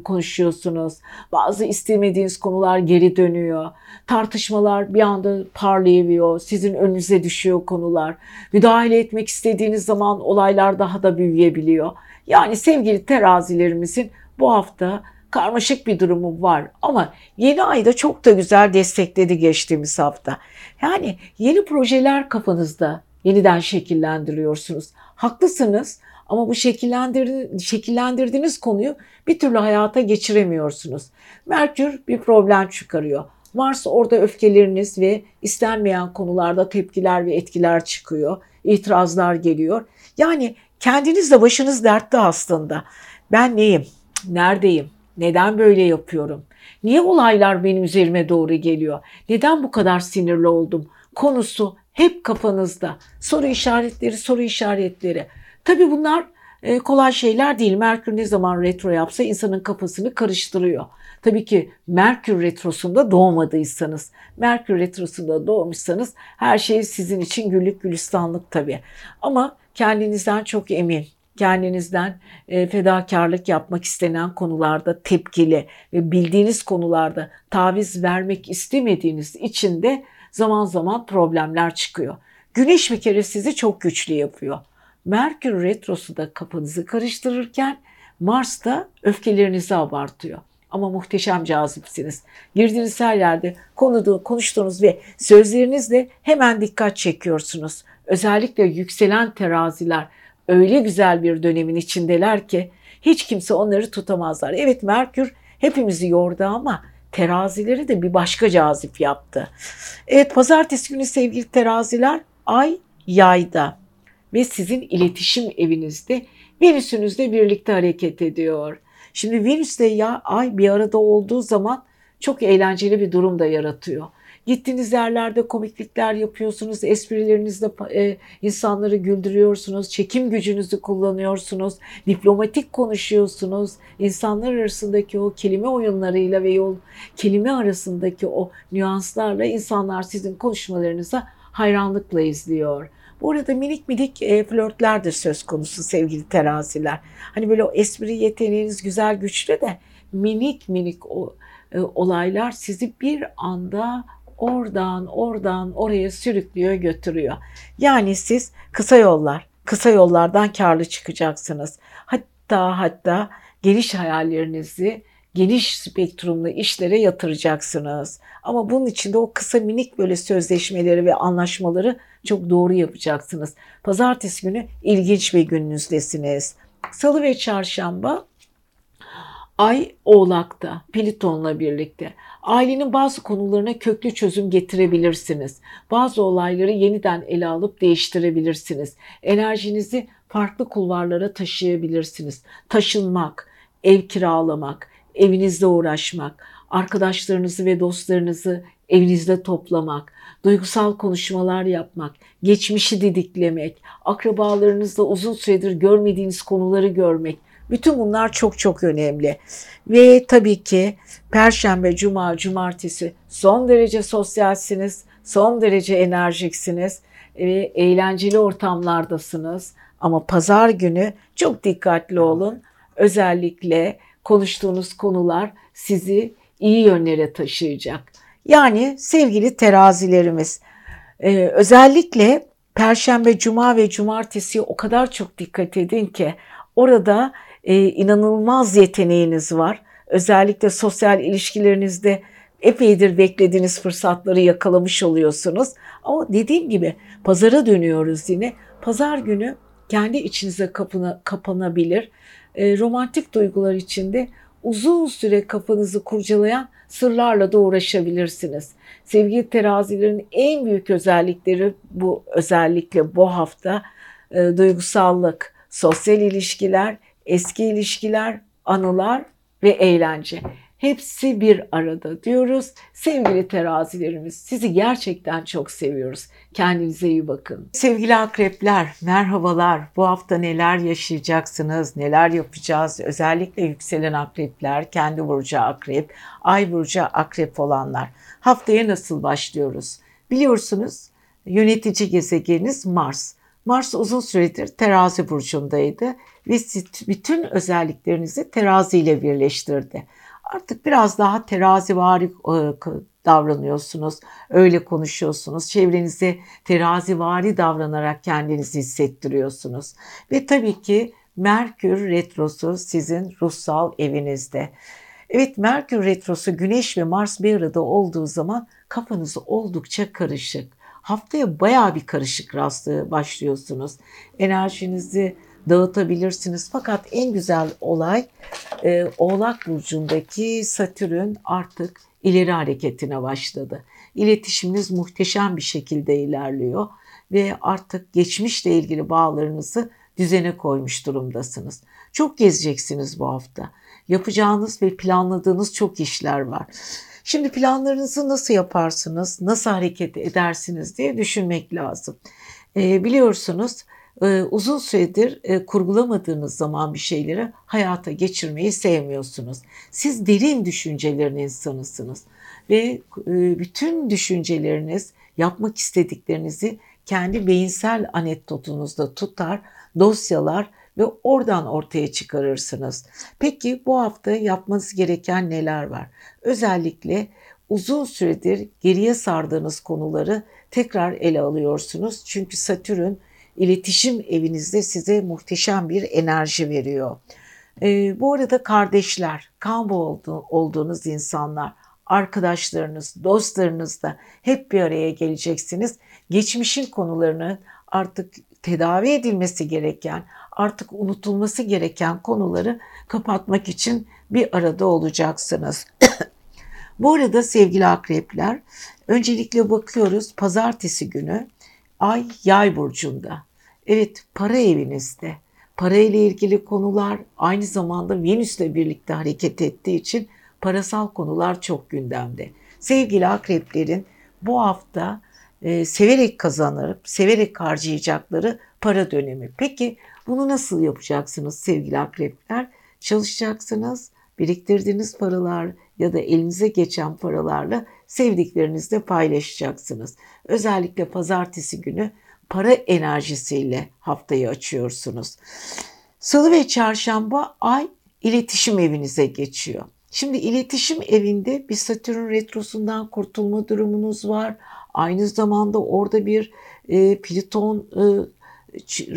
konuşuyorsunuz. Bazı istemediğiniz konular geri dönüyor. Tartışmalar bir anda parlayabiliyor. Sizin önünüze düşüyor konular. Müdahale etmek istediğiniz zaman olaylar daha da büyüyebiliyor. Yani sevgili terazilerimizin bu hafta karmaşık bir durumu var ama yeni ayda çok da güzel destekledi geçtiğimiz hafta. Yani yeni projeler kafanızda yeniden şekillendiriyorsunuz. Haklısınız ama bu şekillendir, şekillendirdiğiniz konuyu bir türlü hayata geçiremiyorsunuz. Merkür bir problem çıkarıyor. Mars orada öfkeleriniz ve istenmeyen konularda tepkiler ve etkiler çıkıyor. İtirazlar geliyor. Yani kendinizle başınız dertte aslında. Ben neyim? Neredeyim? Neden böyle yapıyorum? Niye olaylar benim üzerime doğru geliyor? Neden bu kadar sinirli oldum? Konusu hep kafanızda. Soru işaretleri, soru işaretleri. Tabii bunlar e, kolay şeyler değil. Merkür ne zaman retro yapsa insanın kafasını karıştırıyor. Tabii ki Merkür retrosunda doğmadıysanız, Merkür retrosunda doğmuşsanız her şey sizin için güllük gülistanlık tabii. Ama kendinizden çok emin, kendinizden e, fedakarlık yapmak istenen konularda tepkili ve bildiğiniz konularda taviz vermek istemediğiniz için de zaman zaman problemler çıkıyor. Güneş bir kere sizi çok güçlü yapıyor. Merkür retrosu da kafanızı karıştırırken Mars da öfkelerinizi abartıyor. Ama muhteşem cazipsiniz. Girdiğiniz her yerde konudu, konuştuğunuz ve sözlerinizle hemen dikkat çekiyorsunuz. Özellikle yükselen teraziler öyle güzel bir dönemin içindeler ki hiç kimse onları tutamazlar. Evet Merkür hepimizi yordu ama terazileri de bir başka cazip yaptı. Evet pazartesi günü sevgili teraziler ay yayda ve sizin iletişim evinizde Venüs'ünüzle birlikte hareket ediyor. Şimdi Venüs ile ya ay bir arada olduğu zaman çok eğlenceli bir durum da yaratıyor. Gittiğiniz yerlerde komiklikler yapıyorsunuz, esprilerinizle e, insanları güldürüyorsunuz, çekim gücünüzü kullanıyorsunuz, diplomatik konuşuyorsunuz. İnsanlar arasındaki o kelime oyunlarıyla ve yol kelime arasındaki o nüanslarla insanlar sizin konuşmalarınıza hayranlıkla izliyor. Bu arada minik minik e, flörtler de söz konusu sevgili teraziler. Hani böyle o espri yeteneğiniz güzel güçlü de minik minik o e, olaylar sizi bir anda oradan oradan oraya sürüklüyor götürüyor. Yani siz kısa yollar, kısa yollardan karlı çıkacaksınız. Hatta hatta geniş hayallerinizi geniş spektrumlu işlere yatıracaksınız. Ama bunun için de o kısa minik böyle sözleşmeleri ve anlaşmaları çok doğru yapacaksınız. Pazartesi günü ilginç bir gününüzdesiniz. Salı ve çarşamba Ay Oğlak'ta Pliton'la birlikte ailenin bazı konularına köklü çözüm getirebilirsiniz. Bazı olayları yeniden ele alıp değiştirebilirsiniz. Enerjinizi farklı kulvarlara taşıyabilirsiniz. Taşınmak, ev kiralamak, evinizde uğraşmak, arkadaşlarınızı ve dostlarınızı evinizde toplamak, duygusal konuşmalar yapmak, geçmişi didiklemek, akrabalarınızla uzun süredir görmediğiniz konuları görmek, bütün bunlar çok çok önemli. Ve tabii ki Perşembe, Cuma, Cumartesi son derece sosyalsiniz. Son derece enerjiksiniz ve eğlenceli ortamlardasınız. Ama pazar günü çok dikkatli olun. Özellikle konuştuğunuz konular sizi iyi yönlere taşıyacak. Yani sevgili terazilerimiz e, özellikle Perşembe, Cuma ve Cumartesi o kadar çok dikkat edin ki orada e, inanılmaz yeteneğiniz var. Özellikle sosyal ilişkilerinizde epeydir beklediğiniz fırsatları yakalamış oluyorsunuz. Ama dediğim gibi pazara dönüyoruz yine. Pazar günü kendi içinize kapına, kapanabilir. E, romantik duygular içinde uzun süre kafanızı kurcalayan sırlarla da uğraşabilirsiniz. Sevgili terazilerin en büyük özellikleri bu özellikle bu hafta e, duygusallık, sosyal ilişkiler, eski ilişkiler, anılar ve eğlence. Hepsi bir arada diyoruz. Sevgili terazilerimiz sizi gerçekten çok seviyoruz. Kendinize iyi bakın. Sevgili akrepler merhabalar. Bu hafta neler yaşayacaksınız? Neler yapacağız? Özellikle yükselen akrepler, kendi burcu akrep, ay burcu akrep olanlar. Haftaya nasıl başlıyoruz? Biliyorsunuz yönetici gezegeniniz Mars. Mars uzun süredir terazi burcundaydı ve bütün özelliklerinizi terazi ile birleştirdi artık biraz daha terazivari e, davranıyorsunuz. Öyle konuşuyorsunuz. Çevrenize terazivari davranarak kendinizi hissettiriyorsunuz. Ve tabii ki Merkür retrosu sizin ruhsal evinizde. Evet Merkür retrosu Güneş ve Mars bir arada olduğu zaman kafanız oldukça karışık. Haftaya baya bir karışık rastlığı başlıyorsunuz. Enerjinizi dağıtabilirsiniz. Fakat en güzel olay e, Oğlak Burcu'ndaki Satürn artık ileri hareketine başladı. İletişiminiz muhteşem bir şekilde ilerliyor ve artık geçmişle ilgili bağlarınızı düzene koymuş durumdasınız. Çok gezeceksiniz bu hafta. Yapacağınız ve planladığınız çok işler var. Şimdi planlarınızı nasıl yaparsınız, nasıl hareket edersiniz diye düşünmek lazım. E, biliyorsunuz e, uzun süredir e, kurgulamadığınız zaman bir şeyleri hayata geçirmeyi sevmiyorsunuz. Siz derin düşüncelerin insanısınız ve e, bütün düşünceleriniz, yapmak istediklerinizi kendi beyinsel anekdotunuzda tutar, dosyalar ve oradan ortaya çıkarırsınız. Peki bu hafta yapmanız gereken neler var? Özellikle uzun süredir geriye sardığınız konuları tekrar ele alıyorsunuz. Çünkü Satürn iletişim evinizde size muhteşem bir enerji veriyor. E, bu arada kardeşler, kan oldu, olduğunuz insanlar, arkadaşlarınız, dostlarınız da hep bir araya geleceksiniz. Geçmişin konularını artık tedavi edilmesi gereken, artık unutulması gereken konuları kapatmak için bir arada olacaksınız. [coughs] Bu arada sevgili akrepler, öncelikle bakıyoruz pazartesi günü Ay Yay burcunda. Evet para evinizde. Para ile ilgili konular aynı zamanda Venüs'le birlikte hareket ettiği için parasal konular çok gündemde. Sevgili akreplerin bu hafta e, severek kazanıp severek harcayacakları para dönemi. Peki bunu nasıl yapacaksınız sevgili akrepler? Çalışacaksınız, biriktirdiğiniz paralar ya da elinize geçen paralarla sevdiklerinizle paylaşacaksınız. Özellikle pazartesi günü para enerjisiyle haftayı açıyorsunuz. Salı ve çarşamba ay iletişim evinize geçiyor. Şimdi iletişim evinde bir Satürn retrosundan kurtulma durumunuz var. Aynı zamanda orada bir e, Plüton e,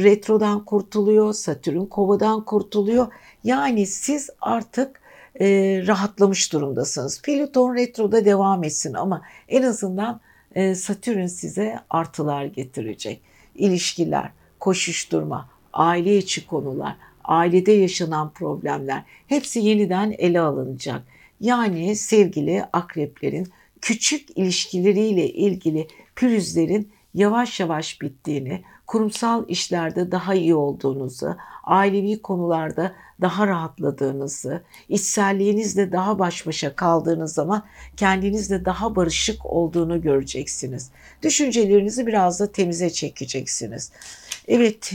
retrodan kurtuluyor, Satürn kovadan kurtuluyor. Yani siz artık e, rahatlamış durumdasınız. Plüton retroda devam etsin ama en azından Satürn size artılar getirecek. İlişkiler, koşuşturma, aile içi konular, ailede yaşanan problemler hepsi yeniden ele alınacak. Yani sevgili akreplerin küçük ilişkileriyle ilgili pürüzlerin yavaş yavaş bittiğini, kurumsal işlerde daha iyi olduğunuzu, ailevi konularda daha rahatladığınızı, içselliğinizle daha baş başa kaldığınız zaman kendinizle daha barışık olduğunu göreceksiniz. Düşüncelerinizi biraz da temize çekeceksiniz. Evet,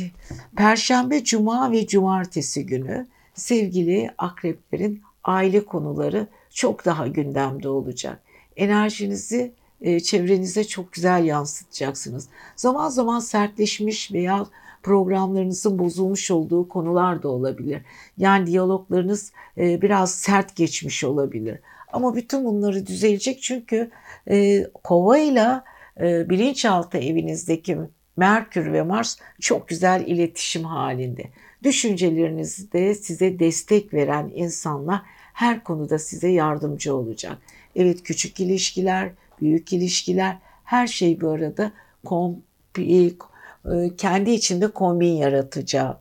Perşembe, Cuma ve Cumartesi günü sevgili akreplerin aile konuları çok daha gündemde olacak. Enerjinizi e, çevrenize çok güzel yansıtacaksınız. Zaman zaman sertleşmiş veya programlarınızın bozulmuş olduğu konular da olabilir. Yani diyaloglarınız e, biraz sert geçmiş olabilir. Ama bütün bunları düzelecek çünkü e, kova ile bilinçaltı evinizdeki Merkür ve Mars çok güzel iletişim halinde. Düşüncelerinizde size destek veren insanlar her konuda size yardımcı olacak. Evet küçük ilişkiler, büyük ilişkiler her şey bu arada kom e, kendi içinde kombin yaratacak.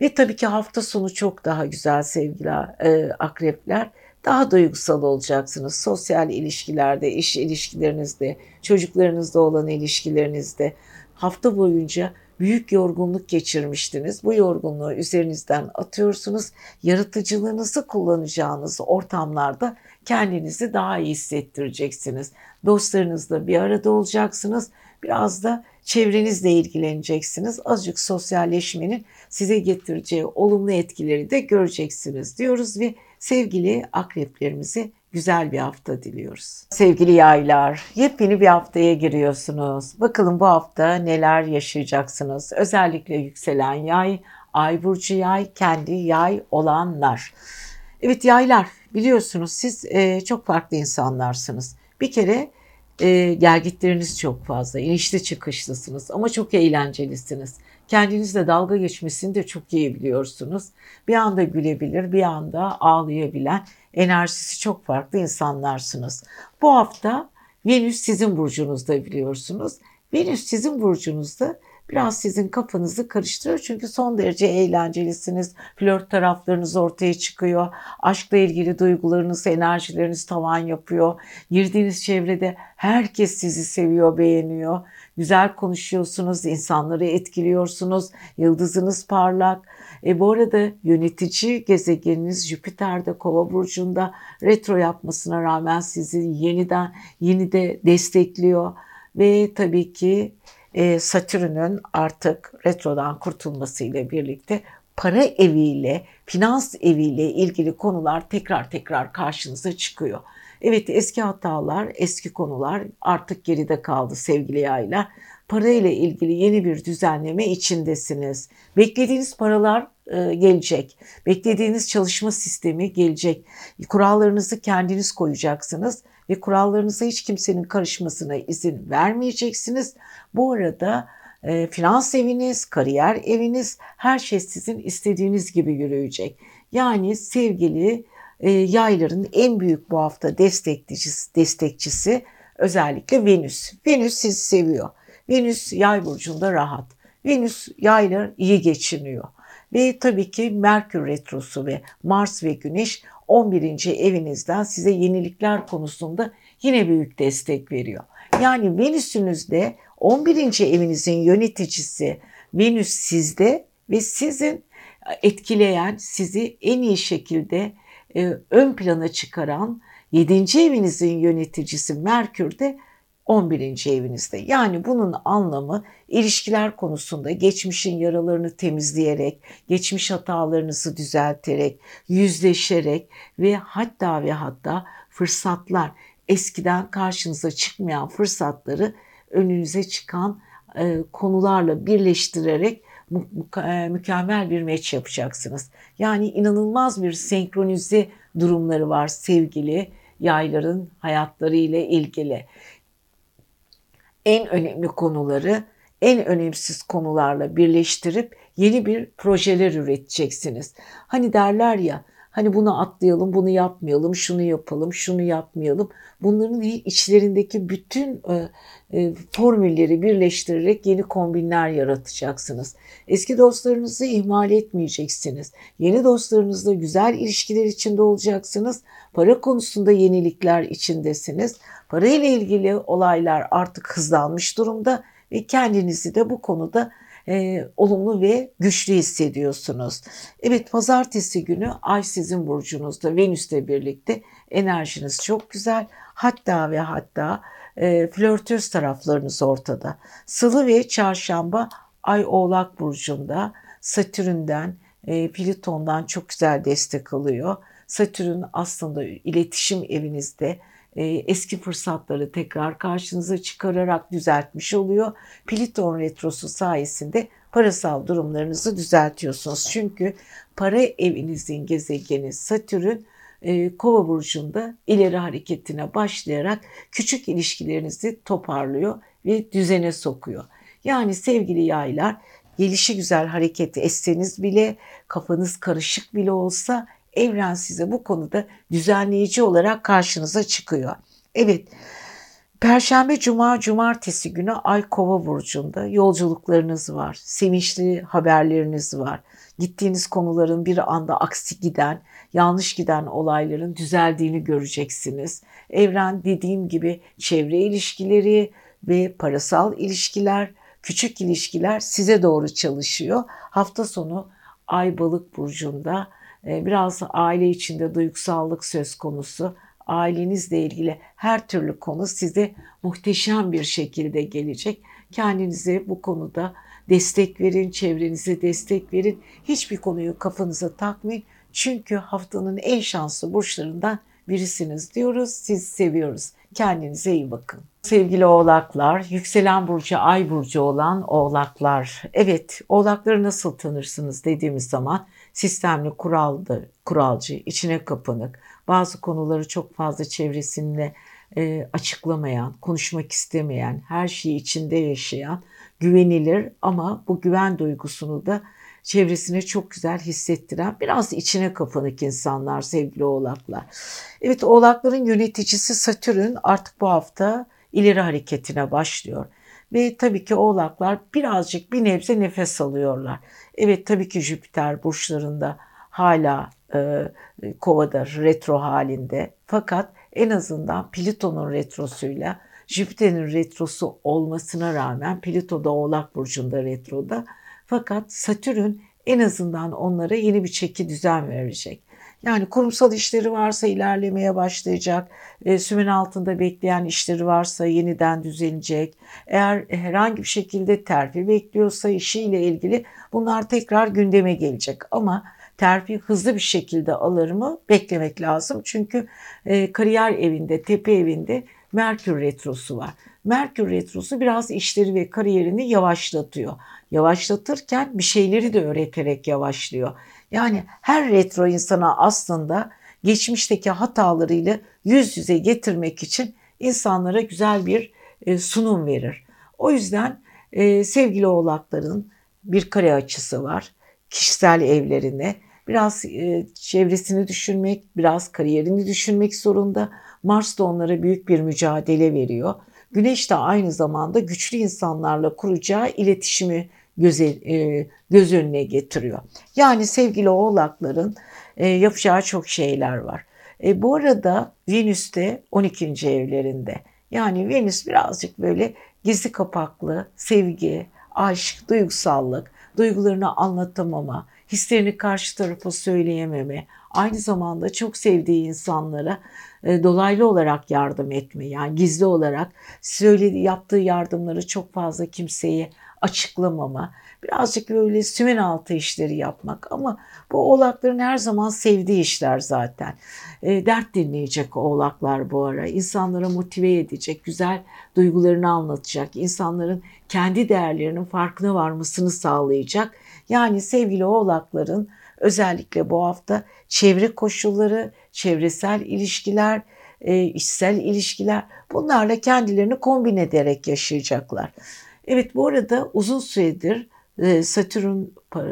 Ve tabii ki hafta sonu çok daha güzel sevgili e, akrepler. Daha duygusal olacaksınız. Sosyal ilişkilerde, iş ilişkilerinizde, çocuklarınızla olan ilişkilerinizde. Hafta boyunca büyük yorgunluk geçirmiştiniz. Bu yorgunluğu üzerinizden atıyorsunuz. Yaratıcılığınızı kullanacağınız ortamlarda kendinizi daha iyi hissettireceksiniz. Dostlarınızla bir arada olacaksınız. Biraz da çevrenizle ilgileneceksiniz. Azıcık sosyalleşmenin size getireceği olumlu etkileri de göreceksiniz diyoruz ve sevgili akreplerimizi güzel bir hafta diliyoruz. Sevgili yaylar, yepyeni bir haftaya giriyorsunuz. Bakalım bu hafta neler yaşayacaksınız? Özellikle yükselen yay, ay burcu yay, kendi yay olanlar. Evet yaylar, biliyorsunuz siz e, çok farklı insanlarsınız. Bir kere e, gelgitleriniz çok fazla, inişli çıkışlısınız ama çok eğlencelisiniz. Kendinizle dalga geçmesini de çok iyi biliyorsunuz. Bir anda gülebilir, bir anda ağlayabilen, enerjisi çok farklı insanlarsınız. Bu hafta Venüs sizin burcunuzda biliyorsunuz. Venüs sizin burcunuzda biraz sizin kafanızı karıştırıyor. Çünkü son derece eğlencelisiniz. Flört taraflarınız ortaya çıkıyor. Aşkla ilgili duygularınız, enerjileriniz tavan yapıyor. Girdiğiniz çevrede herkes sizi seviyor, beğeniyor. Güzel konuşuyorsunuz, insanları etkiliyorsunuz. Yıldızınız parlak. E bu arada yönetici gezegeniniz Jüpiter'de Kova burcunda retro yapmasına rağmen sizi yeniden yeni de destekliyor ve tabii ki e, Satürn'ün artık retrodan kurtulmasıyla birlikte para eviyle, finans eviyle ilgili konular tekrar tekrar karşınıza çıkıyor. Evet eski hatalar, eski konular artık geride kaldı sevgili yaylar. Para ile ilgili yeni bir düzenleme içindesiniz. Beklediğiniz paralar e, gelecek. Beklediğiniz çalışma sistemi gelecek. Kurallarınızı kendiniz koyacaksınız ve kurallarınıza hiç kimsenin karışmasına izin vermeyeceksiniz. Bu arada e, finans eviniz, kariyer eviniz her şey sizin istediğiniz gibi yürüyecek. Yani sevgili e, yayların en büyük bu hafta destekçisi, destekçisi özellikle Venüs. Venüs sizi seviyor. Venüs yay burcunda rahat. Venüs yaylar iyi geçiniyor. Ve tabii ki Merkür Retrosu ve Mars ve Güneş 11. evinizden size yenilikler konusunda yine büyük destek veriyor. Yani Venüs'ünüzde 11. evinizin yöneticisi Venüs sizde ve sizin etkileyen, sizi en iyi şekilde e, ön plana çıkaran 7. evinizin yöneticisi Merkür de 11. evinizde. Yani bunun anlamı ilişkiler konusunda geçmişin yaralarını temizleyerek, geçmiş hatalarınızı düzelterek, yüzleşerek ve hatta ve hatta fırsatlar, eskiden karşınıza çıkmayan fırsatları önünüze çıkan e, konularla birleştirerek e, mükemmel bir meç yapacaksınız. Yani inanılmaz bir senkronize durumları var sevgili yayların hayatları ile ilgili en önemli konuları en önemsiz konularla birleştirip yeni bir projeler üreteceksiniz. Hani derler ya hani bunu atlayalım, bunu yapmayalım, şunu yapalım, şunu yapmayalım. Bunların içlerindeki bütün e, e, formülleri birleştirerek yeni kombinler yaratacaksınız. Eski dostlarınızı ihmal etmeyeceksiniz. Yeni dostlarınızla güzel ilişkiler içinde olacaksınız. Para konusunda yenilikler içindesiniz. Para ile ilgili olaylar artık hızlanmış durumda ve kendinizi de bu konuda e, olumlu ve güçlü hissediyorsunuz. Evet pazartesi günü Ay sizin burcunuzda Venüs'le birlikte enerjiniz çok güzel. Hatta ve hatta e, flörtöz taraflarınız ortada. Salı ve çarşamba Ay Oğlak Burcu'nda Satürn'den, e, Plüton'dan çok güzel destek alıyor. Satürn aslında iletişim evinizde eski fırsatları tekrar karşınıza çıkararak düzeltmiş oluyor. Pliton retrosu sayesinde parasal durumlarınızı düzeltiyorsunuz. Çünkü para evinizin gezegeni Satürn e, Kova burcunda ileri hareketine başlayarak küçük ilişkilerinizi toparlıyor ve düzene sokuyor. Yani sevgili yaylar gelişi güzel hareketi etseniz bile kafanız karışık bile olsa evren size bu konuda düzenleyici olarak karşınıza çıkıyor. Evet. Perşembe, cuma, cumartesi günü Ay Kova burcunda yolculuklarınız var. Sevinçli haberleriniz var. Gittiğiniz konuların bir anda aksi giden, yanlış giden olayların düzeldiğini göreceksiniz. Evren dediğim gibi çevre ilişkileri ve parasal ilişkiler, küçük ilişkiler size doğru çalışıyor. Hafta sonu Ay Balık burcunda biraz aile içinde duygusallık söz konusu. Ailenizle ilgili her türlü konu size muhteşem bir şekilde gelecek. Kendinize bu konuda destek verin, çevrenize destek verin. Hiçbir konuyu kafanıza takmayın. Çünkü haftanın en şanslı burçlarından birisiniz diyoruz. Siz seviyoruz. Kendinize iyi bakın. Sevgili oğlaklar, yükselen burcu, ay burcu olan oğlaklar. Evet, oğlakları nasıl tanırsınız dediğimiz zaman sistemli, kuraldı, kuralcı, içine kapanık, bazı konuları çok fazla çevresinde e, açıklamayan, konuşmak istemeyen, her şeyi içinde yaşayan, güvenilir ama bu güven duygusunu da çevresine çok güzel hissettiren biraz içine kapanık insanlar sevgili oğlaklar. Evet oğlakların yöneticisi Satürn artık bu hafta ileri hareketine başlıyor. Ve tabii ki oğlaklar birazcık bir nebze nefes alıyorlar. Evet tabii ki Jüpiter burçlarında hala e, kovada retro halinde. Fakat en azından Plüton'un retrosuyla Jüpiter'in retrosu olmasına rağmen Plüto da Oğlak Burcu'nda retroda. Fakat Satürn en azından onlara yeni bir çeki düzen verecek. Yani kurumsal işleri varsa ilerlemeye başlayacak. E, sümen altında bekleyen işleri varsa yeniden düzelecek. Eğer herhangi bir şekilde terfi bekliyorsa işiyle ilgili bunlar tekrar gündeme gelecek. Ama terfi hızlı bir şekilde alır mı beklemek lazım. Çünkü e, kariyer evinde, tepe evinde Merkür Retrosu var. Merkür Retrosu biraz işleri ve kariyerini yavaşlatıyor. Yavaşlatırken bir şeyleri de öğreterek yavaşlıyor. Yani her retro insana aslında geçmişteki hatalarıyla yüz yüze getirmek için insanlara güzel bir e, sunum verir. O yüzden e, sevgili oğlakların bir kare açısı var. Kişisel evlerine biraz e, çevresini düşünmek, biraz kariyerini düşünmek zorunda. Mars da onlara büyük bir mücadele veriyor. Güneş de aynı zamanda güçlü insanlarla kuracağı iletişimi göze, e, göz önüne getiriyor. Yani sevgili oğlakların e, yapacağı çok şeyler var. E, bu arada Venüs de 12. evlerinde. Yani Venüs birazcık böyle gizli kapaklı, sevgi, aşk, duygusallık, duygularını anlatamama, hislerini karşı tarafa söyleyememe, aynı zamanda çok sevdiği insanlara e, dolaylı olarak yardım etme, yani gizli olarak söylediği, yaptığı yardımları çok fazla kimseye açıklamama, birazcık böyle sümen altı işleri yapmak ama bu oğlakların her zaman sevdiği işler zaten. E, dert dinleyecek oğlaklar bu ara. İnsanlara motive edecek, güzel duygularını anlatacak, insanların kendi değerlerinin farkına varmasını sağlayacak. Yani sevgili oğlakların özellikle bu hafta çevre koşulları, çevresel ilişkiler, e, içsel ilişkiler bunlarla kendilerini kombin ederek yaşayacaklar. Evet bu arada uzun süredir e, Satürn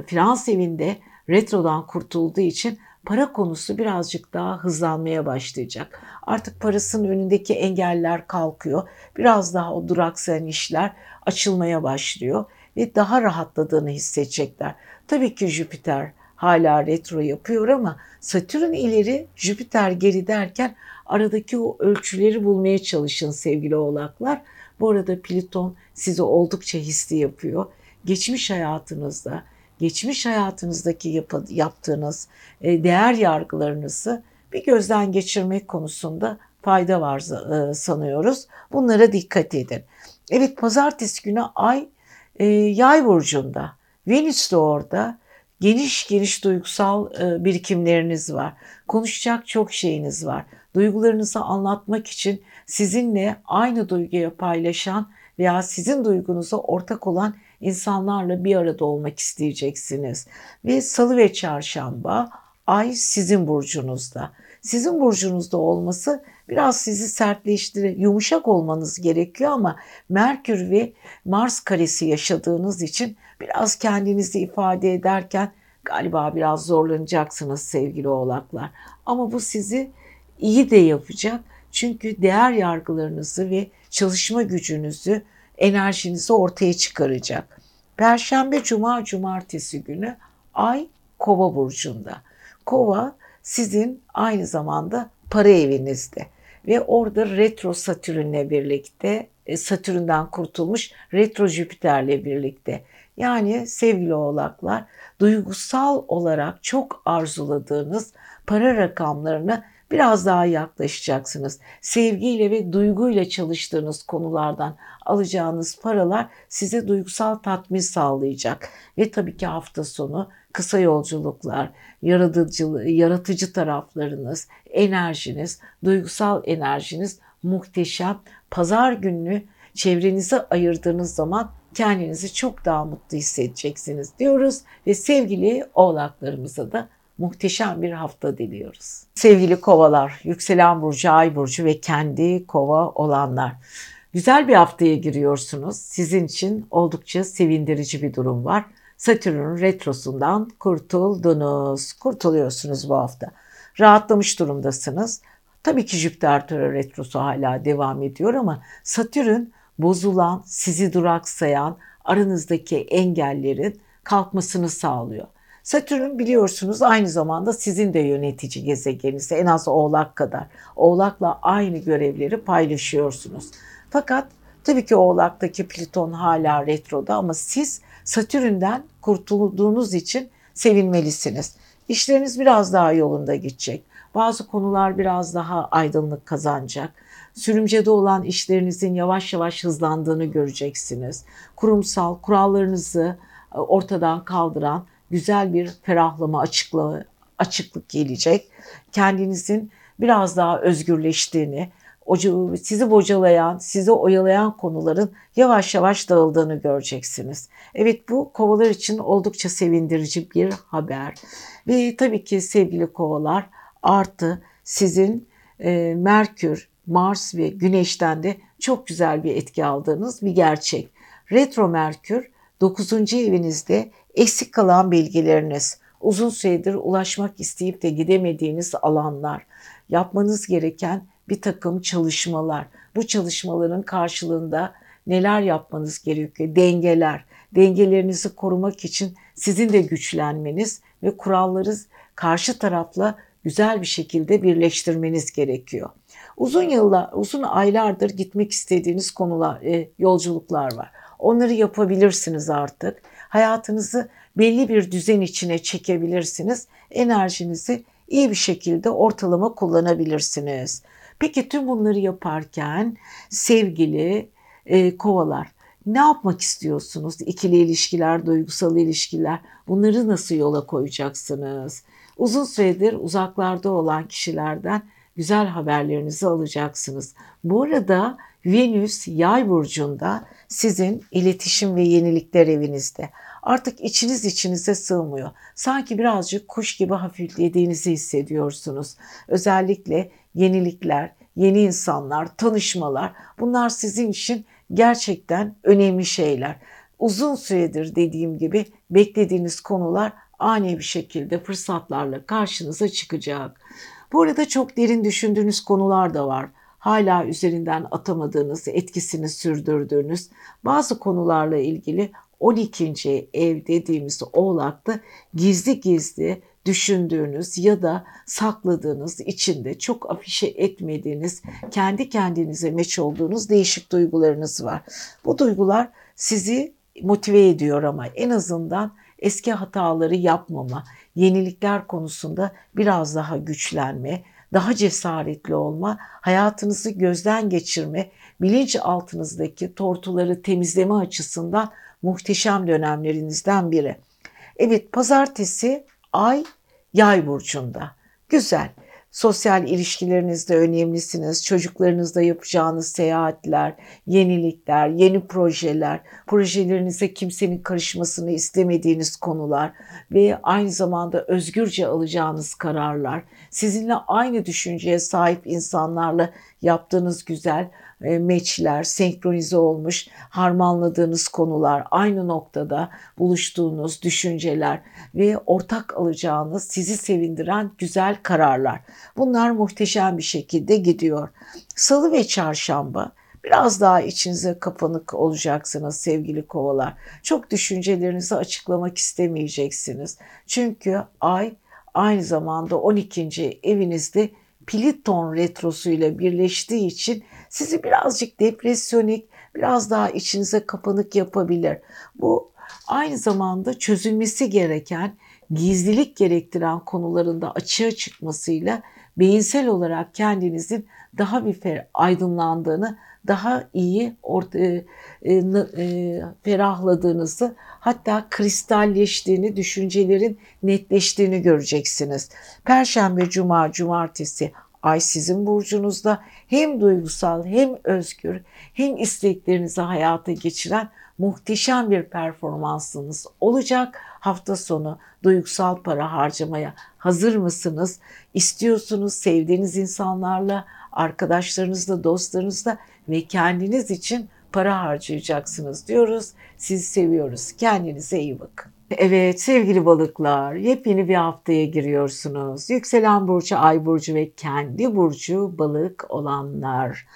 finans evinde retrodan kurtulduğu için para konusu birazcık daha hızlanmaya başlayacak. Artık parasının önündeki engeller kalkıyor. Biraz daha o duraksayan işler açılmaya başlıyor ve daha rahatladığını hissedecekler. Tabii ki Jüpiter hala retro yapıyor ama Satürn ileri, Jüpiter geri derken aradaki o ölçüleri bulmaya çalışın sevgili oğlaklar. Bu arada Plüton sizi oldukça hisli yapıyor. Geçmiş hayatınızda, geçmiş hayatınızdaki yap yaptığınız e, değer yargılarınızı bir gözden geçirmek konusunda fayda var e, sanıyoruz. Bunlara dikkat edin. Evet pazartesi günü ay e, yay burcunda. Venüs de orada. Geniş geniş duygusal birikimleriniz var. Konuşacak çok şeyiniz var. Duygularınızı anlatmak için sizinle aynı duyguyu paylaşan veya sizin duygunuza ortak olan insanlarla bir arada olmak isteyeceksiniz. Ve salı ve çarşamba ay sizin burcunuzda. Sizin burcunuzda olması biraz sizi sertleştirir. Yumuşak olmanız gerekiyor ama Merkür ve Mars karesi yaşadığınız için biraz kendinizi ifade ederken galiba biraz zorlanacaksınız sevgili oğlaklar. Ama bu sizi iyi de yapacak. Çünkü değer yargılarınızı ve çalışma gücünüzü, enerjinizi ortaya çıkaracak. Perşembe, cuma, cumartesi günü Ay Kova burcunda. Kova sizin aynı zamanda para evinizde ve orada retro Satürn'le birlikte e, Satürn'den kurtulmuş retro Jüpiter'le birlikte. Yani sevgili oğlaklar duygusal olarak çok arzuladığınız para rakamlarını biraz daha yaklaşacaksınız. Sevgiyle ve duyguyla çalıştığınız konulardan alacağınız paralar size duygusal tatmin sağlayacak. Ve tabii ki hafta sonu kısa yolculuklar, yaratıcı, yaratıcı taraflarınız, enerjiniz, duygusal enerjiniz muhteşem. Pazar gününü çevrenize ayırdığınız zaman kendinizi çok daha mutlu hissedeceksiniz diyoruz ve sevgili oğlaklarımıza da muhteşem bir hafta diliyoruz. Sevgili kovalar, yükselen burcu, ay burcu ve kendi kova olanlar. Güzel bir haftaya giriyorsunuz. Sizin için oldukça sevindirici bir durum var. Satürn'ün retrosundan kurtuldunuz. Kurtuluyorsunuz bu hafta. Rahatlamış durumdasınız. Tabii ki Jüpiter retrosu hala devam ediyor ama Satürn bozulan, sizi duraksayan, aranızdaki engellerin kalkmasını sağlıyor. Satürn biliyorsunuz aynı zamanda sizin de yönetici gezegeniniz en az Oğlak kadar. Oğlak'la aynı görevleri paylaşıyorsunuz. Fakat tabii ki Oğlak'taki Plüton hala retroda ama siz Satürn'den kurtulduğunuz için sevinmelisiniz. İşleriniz biraz daha yolunda gidecek. Bazı konular biraz daha aydınlık kazanacak. Sürümcede olan işlerinizin yavaş yavaş hızlandığını göreceksiniz. Kurumsal kurallarınızı e, ortadan kaldıran güzel bir ferahlama açıklığı, açıklık gelecek. Kendinizin biraz daha özgürleştiğini, sizi bocalayan, sizi oyalayan konuların yavaş yavaş dağıldığını göreceksiniz. Evet bu kovalar için oldukça sevindirici bir haber. Ve tabii ki sevgili kovalar artı sizin e, Merkür, Mars ve Güneş'ten de çok güzel bir etki aldığınız bir gerçek. Retro Merkür 9. evinizde eksik kalan bilgileriniz, uzun süredir ulaşmak isteyip de gidemediğiniz alanlar, yapmanız gereken bir takım çalışmalar. Bu çalışmaların karşılığında neler yapmanız gerekiyor? Dengeler. Dengelerinizi korumak için sizin de güçlenmeniz ve kuralları karşı tarafla güzel bir şekilde birleştirmeniz gerekiyor. Uzun yıllar, uzun aylardır gitmek istediğiniz konular, e, yolculuklar var. Onları yapabilirsiniz artık. Hayatınızı belli bir düzen içine çekebilirsiniz. Enerjinizi iyi bir şekilde ortalama kullanabilirsiniz. Peki tüm bunları yaparken sevgili e, kovalar ne yapmak istiyorsunuz? İkili ilişkiler, duygusal ilişkiler bunları nasıl yola koyacaksınız? Uzun süredir uzaklarda olan kişilerden güzel haberlerinizi alacaksınız. Bu arada Venüs yay burcunda sizin iletişim ve yenilikler evinizde. Artık içiniz içinize sığmıyor. Sanki birazcık kuş gibi hafiflediğinizi hissediyorsunuz. Özellikle yenilikler, yeni insanlar, tanışmalar bunlar sizin için gerçekten önemli şeyler. Uzun süredir dediğim gibi beklediğiniz konular ani bir şekilde fırsatlarla karşınıza çıkacak. Bu arada çok derin düşündüğünüz konular da var. Hala üzerinden atamadığınız, etkisini sürdürdüğünüz bazı konularla ilgili 12. ev dediğimiz oğlakta gizli gizli düşündüğünüz ya da sakladığınız içinde çok afişe etmediğiniz kendi kendinize meç olduğunuz değişik duygularınız var. Bu duygular sizi motive ediyor ama en azından eski hataları yapmama, yenilikler konusunda biraz daha güçlenme, daha cesaretli olma, hayatınızı gözden geçirme, bilinç altınızdaki tortuları temizleme açısından muhteşem dönemlerinizden biri. Evet pazartesi ay yay burcunda. Güzel. Sosyal ilişkilerinizde önemlisiniz. Çocuklarınızla yapacağınız seyahatler, yenilikler, yeni projeler, projelerinize kimsenin karışmasını istemediğiniz konular ve aynı zamanda özgürce alacağınız kararlar, sizinle aynı düşünceye sahip insanlarla yaptığınız güzel meçler, senkronize olmuş, harmanladığınız konular, aynı noktada buluştuğunuz düşünceler ve ortak alacağınız sizi sevindiren güzel kararlar. Bunlar muhteşem bir şekilde gidiyor. Salı ve çarşamba biraz daha içinize kapanık olacaksınız sevgili kovalar. Çok düşüncelerinizi açıklamak istemeyeceksiniz. Çünkü ay aynı zamanda 12. evinizde Pliton retrosu ile birleştiği için sizi birazcık depresyonik, biraz daha içinize kapanık yapabilir. Bu aynı zamanda çözülmesi gereken, gizlilik gerektiren konularında açığa çıkmasıyla beyinsel olarak kendinizin daha bir aydınlandığını, daha iyi orta, e, e, ferahladığınızı, hatta kristalleştiğini, düşüncelerin netleştiğini göreceksiniz. Perşembe, cuma, cumartesi Ay sizin burcunuzda hem duygusal hem özgür hem isteklerinizi hayata geçiren muhteşem bir performansınız olacak. Hafta sonu duygusal para harcamaya hazır mısınız? İstiyorsunuz sevdiğiniz insanlarla, arkadaşlarınızla, dostlarınızla ve kendiniz için para harcayacaksınız diyoruz. Sizi seviyoruz. Kendinize iyi bakın. Evet sevgili balıklar yepyeni bir haftaya giriyorsunuz. Yükselen burcu, ay burcu ve kendi burcu balık olanlar.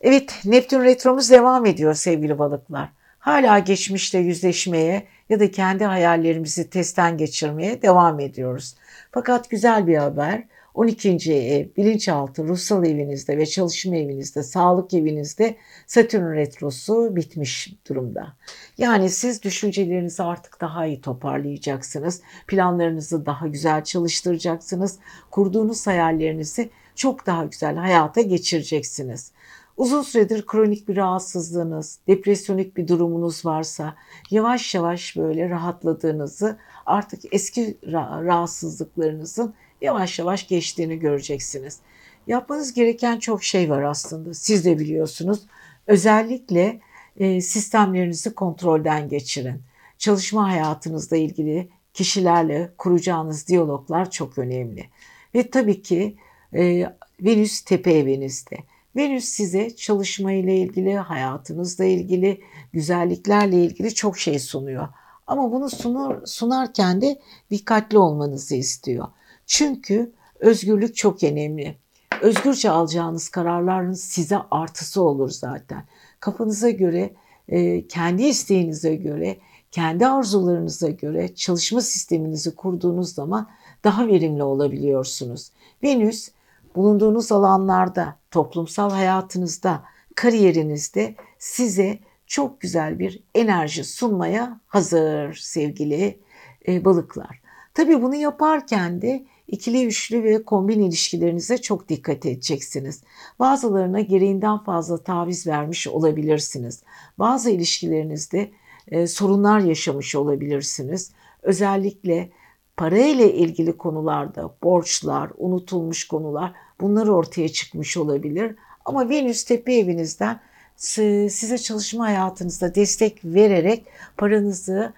Evet Neptün retromuz devam ediyor sevgili balıklar. Hala geçmişle yüzleşmeye ya da kendi hayallerimizi testten geçirmeye devam ediyoruz. Fakat güzel bir haber 12. ev, bilinçaltı, ruhsal evinizde ve çalışma evinizde, sağlık evinizde Satürn retrosu bitmiş durumda. Yani siz düşüncelerinizi artık daha iyi toparlayacaksınız. Planlarınızı daha güzel çalıştıracaksınız. Kurduğunuz hayallerinizi çok daha güzel hayata geçireceksiniz. Uzun süredir kronik bir rahatsızlığınız, depresyonik bir durumunuz varsa yavaş yavaş böyle rahatladığınızı, artık eski rahatsızlıklarınızın yavaş yavaş geçtiğini göreceksiniz. Yapmanız gereken çok şey var aslında. Siz de biliyorsunuz. Özellikle e, sistemlerinizi kontrolden geçirin. Çalışma hayatınızla ilgili kişilerle kuracağınız diyaloglar çok önemli. Ve tabii ki e, Venüs tepe evinizde. Venüs size çalışma ile ilgili, hayatınızla ilgili, güzelliklerle ilgili çok şey sunuyor. Ama bunu sunur, sunarken de dikkatli olmanızı istiyor. Çünkü özgürlük çok önemli. Özgürce alacağınız kararların size artısı olur zaten. Kafanıza göre, e, kendi isteğinize göre, kendi arzularınıza göre çalışma sisteminizi kurduğunuz zaman daha verimli olabiliyorsunuz. Venüs bulunduğunuz alanlarda, toplumsal hayatınızda, kariyerinizde size çok güzel bir enerji sunmaya hazır sevgili e, balıklar. Tabii bunu yaparken de İkili, üçlü ve kombin ilişkilerinize çok dikkat edeceksiniz. Bazılarına gereğinden fazla taviz vermiş olabilirsiniz. Bazı ilişkilerinizde e, sorunlar yaşamış olabilirsiniz. Özellikle para ile ilgili konularda borçlar, unutulmuş konular bunlar ortaya çıkmış olabilir. Ama Venüs tepe evinizden size çalışma hayatınızda destek vererek paranızı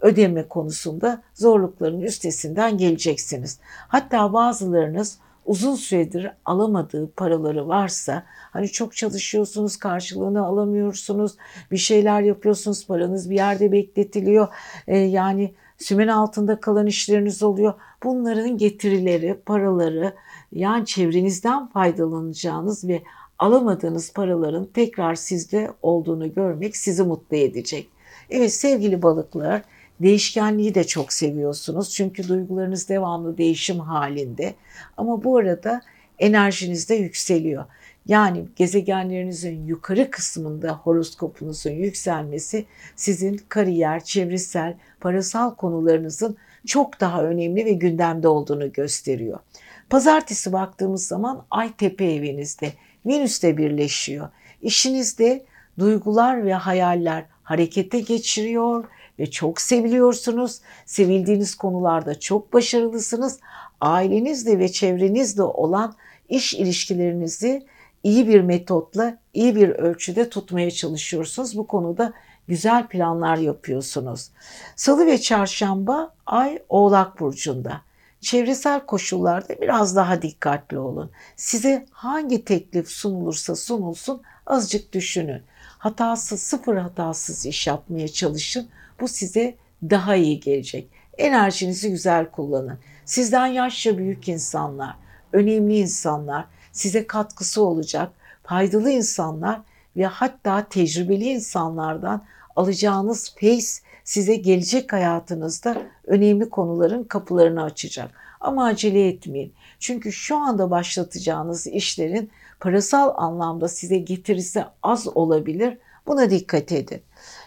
ödeme konusunda zorlukların üstesinden geleceksiniz. Hatta bazılarınız uzun süredir alamadığı paraları varsa hani çok çalışıyorsunuz karşılığını alamıyorsunuz bir şeyler yapıyorsunuz paranız bir yerde bekletiliyor ee, yani sümen altında kalan işleriniz oluyor bunların getirileri paraları yani çevrenizden faydalanacağınız ve alamadığınız paraların tekrar sizde olduğunu görmek sizi mutlu edecek. Evet sevgili balıklar değişkenliği de çok seviyorsunuz. Çünkü duygularınız devamlı değişim halinde. Ama bu arada enerjiniz de yükseliyor. Yani gezegenlerinizin yukarı kısmında horoskopunuzun yükselmesi sizin kariyer, çevresel, parasal konularınızın çok daha önemli ve gündemde olduğunu gösteriyor. Pazartesi baktığımız zaman Ay tepe evinizde, Venüs de birleşiyor. İşinizde duygular ve hayaller harekete geçiriyor ve çok seviliyorsunuz. Sevildiğiniz konularda çok başarılısınız. Ailenizle ve çevrenizle olan iş ilişkilerinizi iyi bir metotla, iyi bir ölçüde tutmaya çalışıyorsunuz. Bu konuda güzel planlar yapıyorsunuz. Salı ve çarşamba ay Oğlak burcunda. Çevresel koşullarda biraz daha dikkatli olun. Size hangi teklif sunulursa sunulsun azıcık düşünün. Hatasız, sıfır hatasız iş yapmaya çalışın. Bu size daha iyi gelecek. Enerjinizi güzel kullanın. Sizden yaşça büyük insanlar, önemli insanlar, size katkısı olacak, faydalı insanlar ve hatta tecrübeli insanlardan alacağınız feyiz size gelecek hayatınızda önemli konuların kapılarını açacak. Ama acele etmeyin. Çünkü şu anda başlatacağınız işlerin parasal anlamda size getirisi az olabilir. Buna dikkat edin.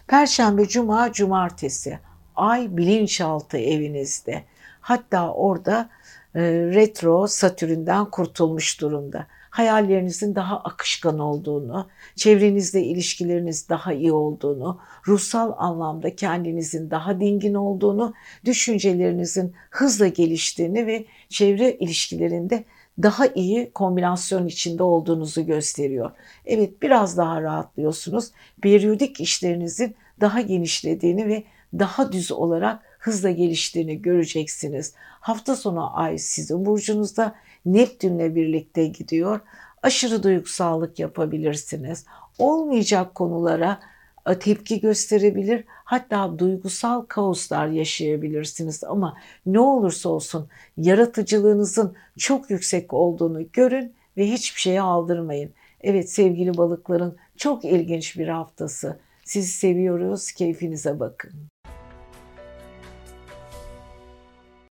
Perşembe, cuma, cumartesi ay bilinçaltı evinizde. Hatta orada e, retro Satürn'den kurtulmuş durumda. Hayallerinizin daha akışkan olduğunu, çevrenizle ilişkileriniz daha iyi olduğunu, ruhsal anlamda kendinizin daha dingin olduğunu, düşüncelerinizin hızla geliştiğini ve çevre ilişkilerinde daha iyi kombinasyon içinde olduğunuzu gösteriyor. Evet biraz daha rahatlıyorsunuz. Periyodik işlerinizin daha genişlediğini ve daha düz olarak hızla geliştiğini göreceksiniz. Hafta sonu ay sizin burcunuzda Neptünle birlikte gidiyor. Aşırı duygusallık yapabilirsiniz. Olmayacak konulara tepki gösterebilir. Hatta duygusal kaoslar yaşayabilirsiniz ama ne olursa olsun yaratıcılığınızın çok yüksek olduğunu görün ve hiçbir şeye aldırmayın. Evet sevgili balıkların çok ilginç bir haftası. Sizi seviyoruz. Keyfinize bakın.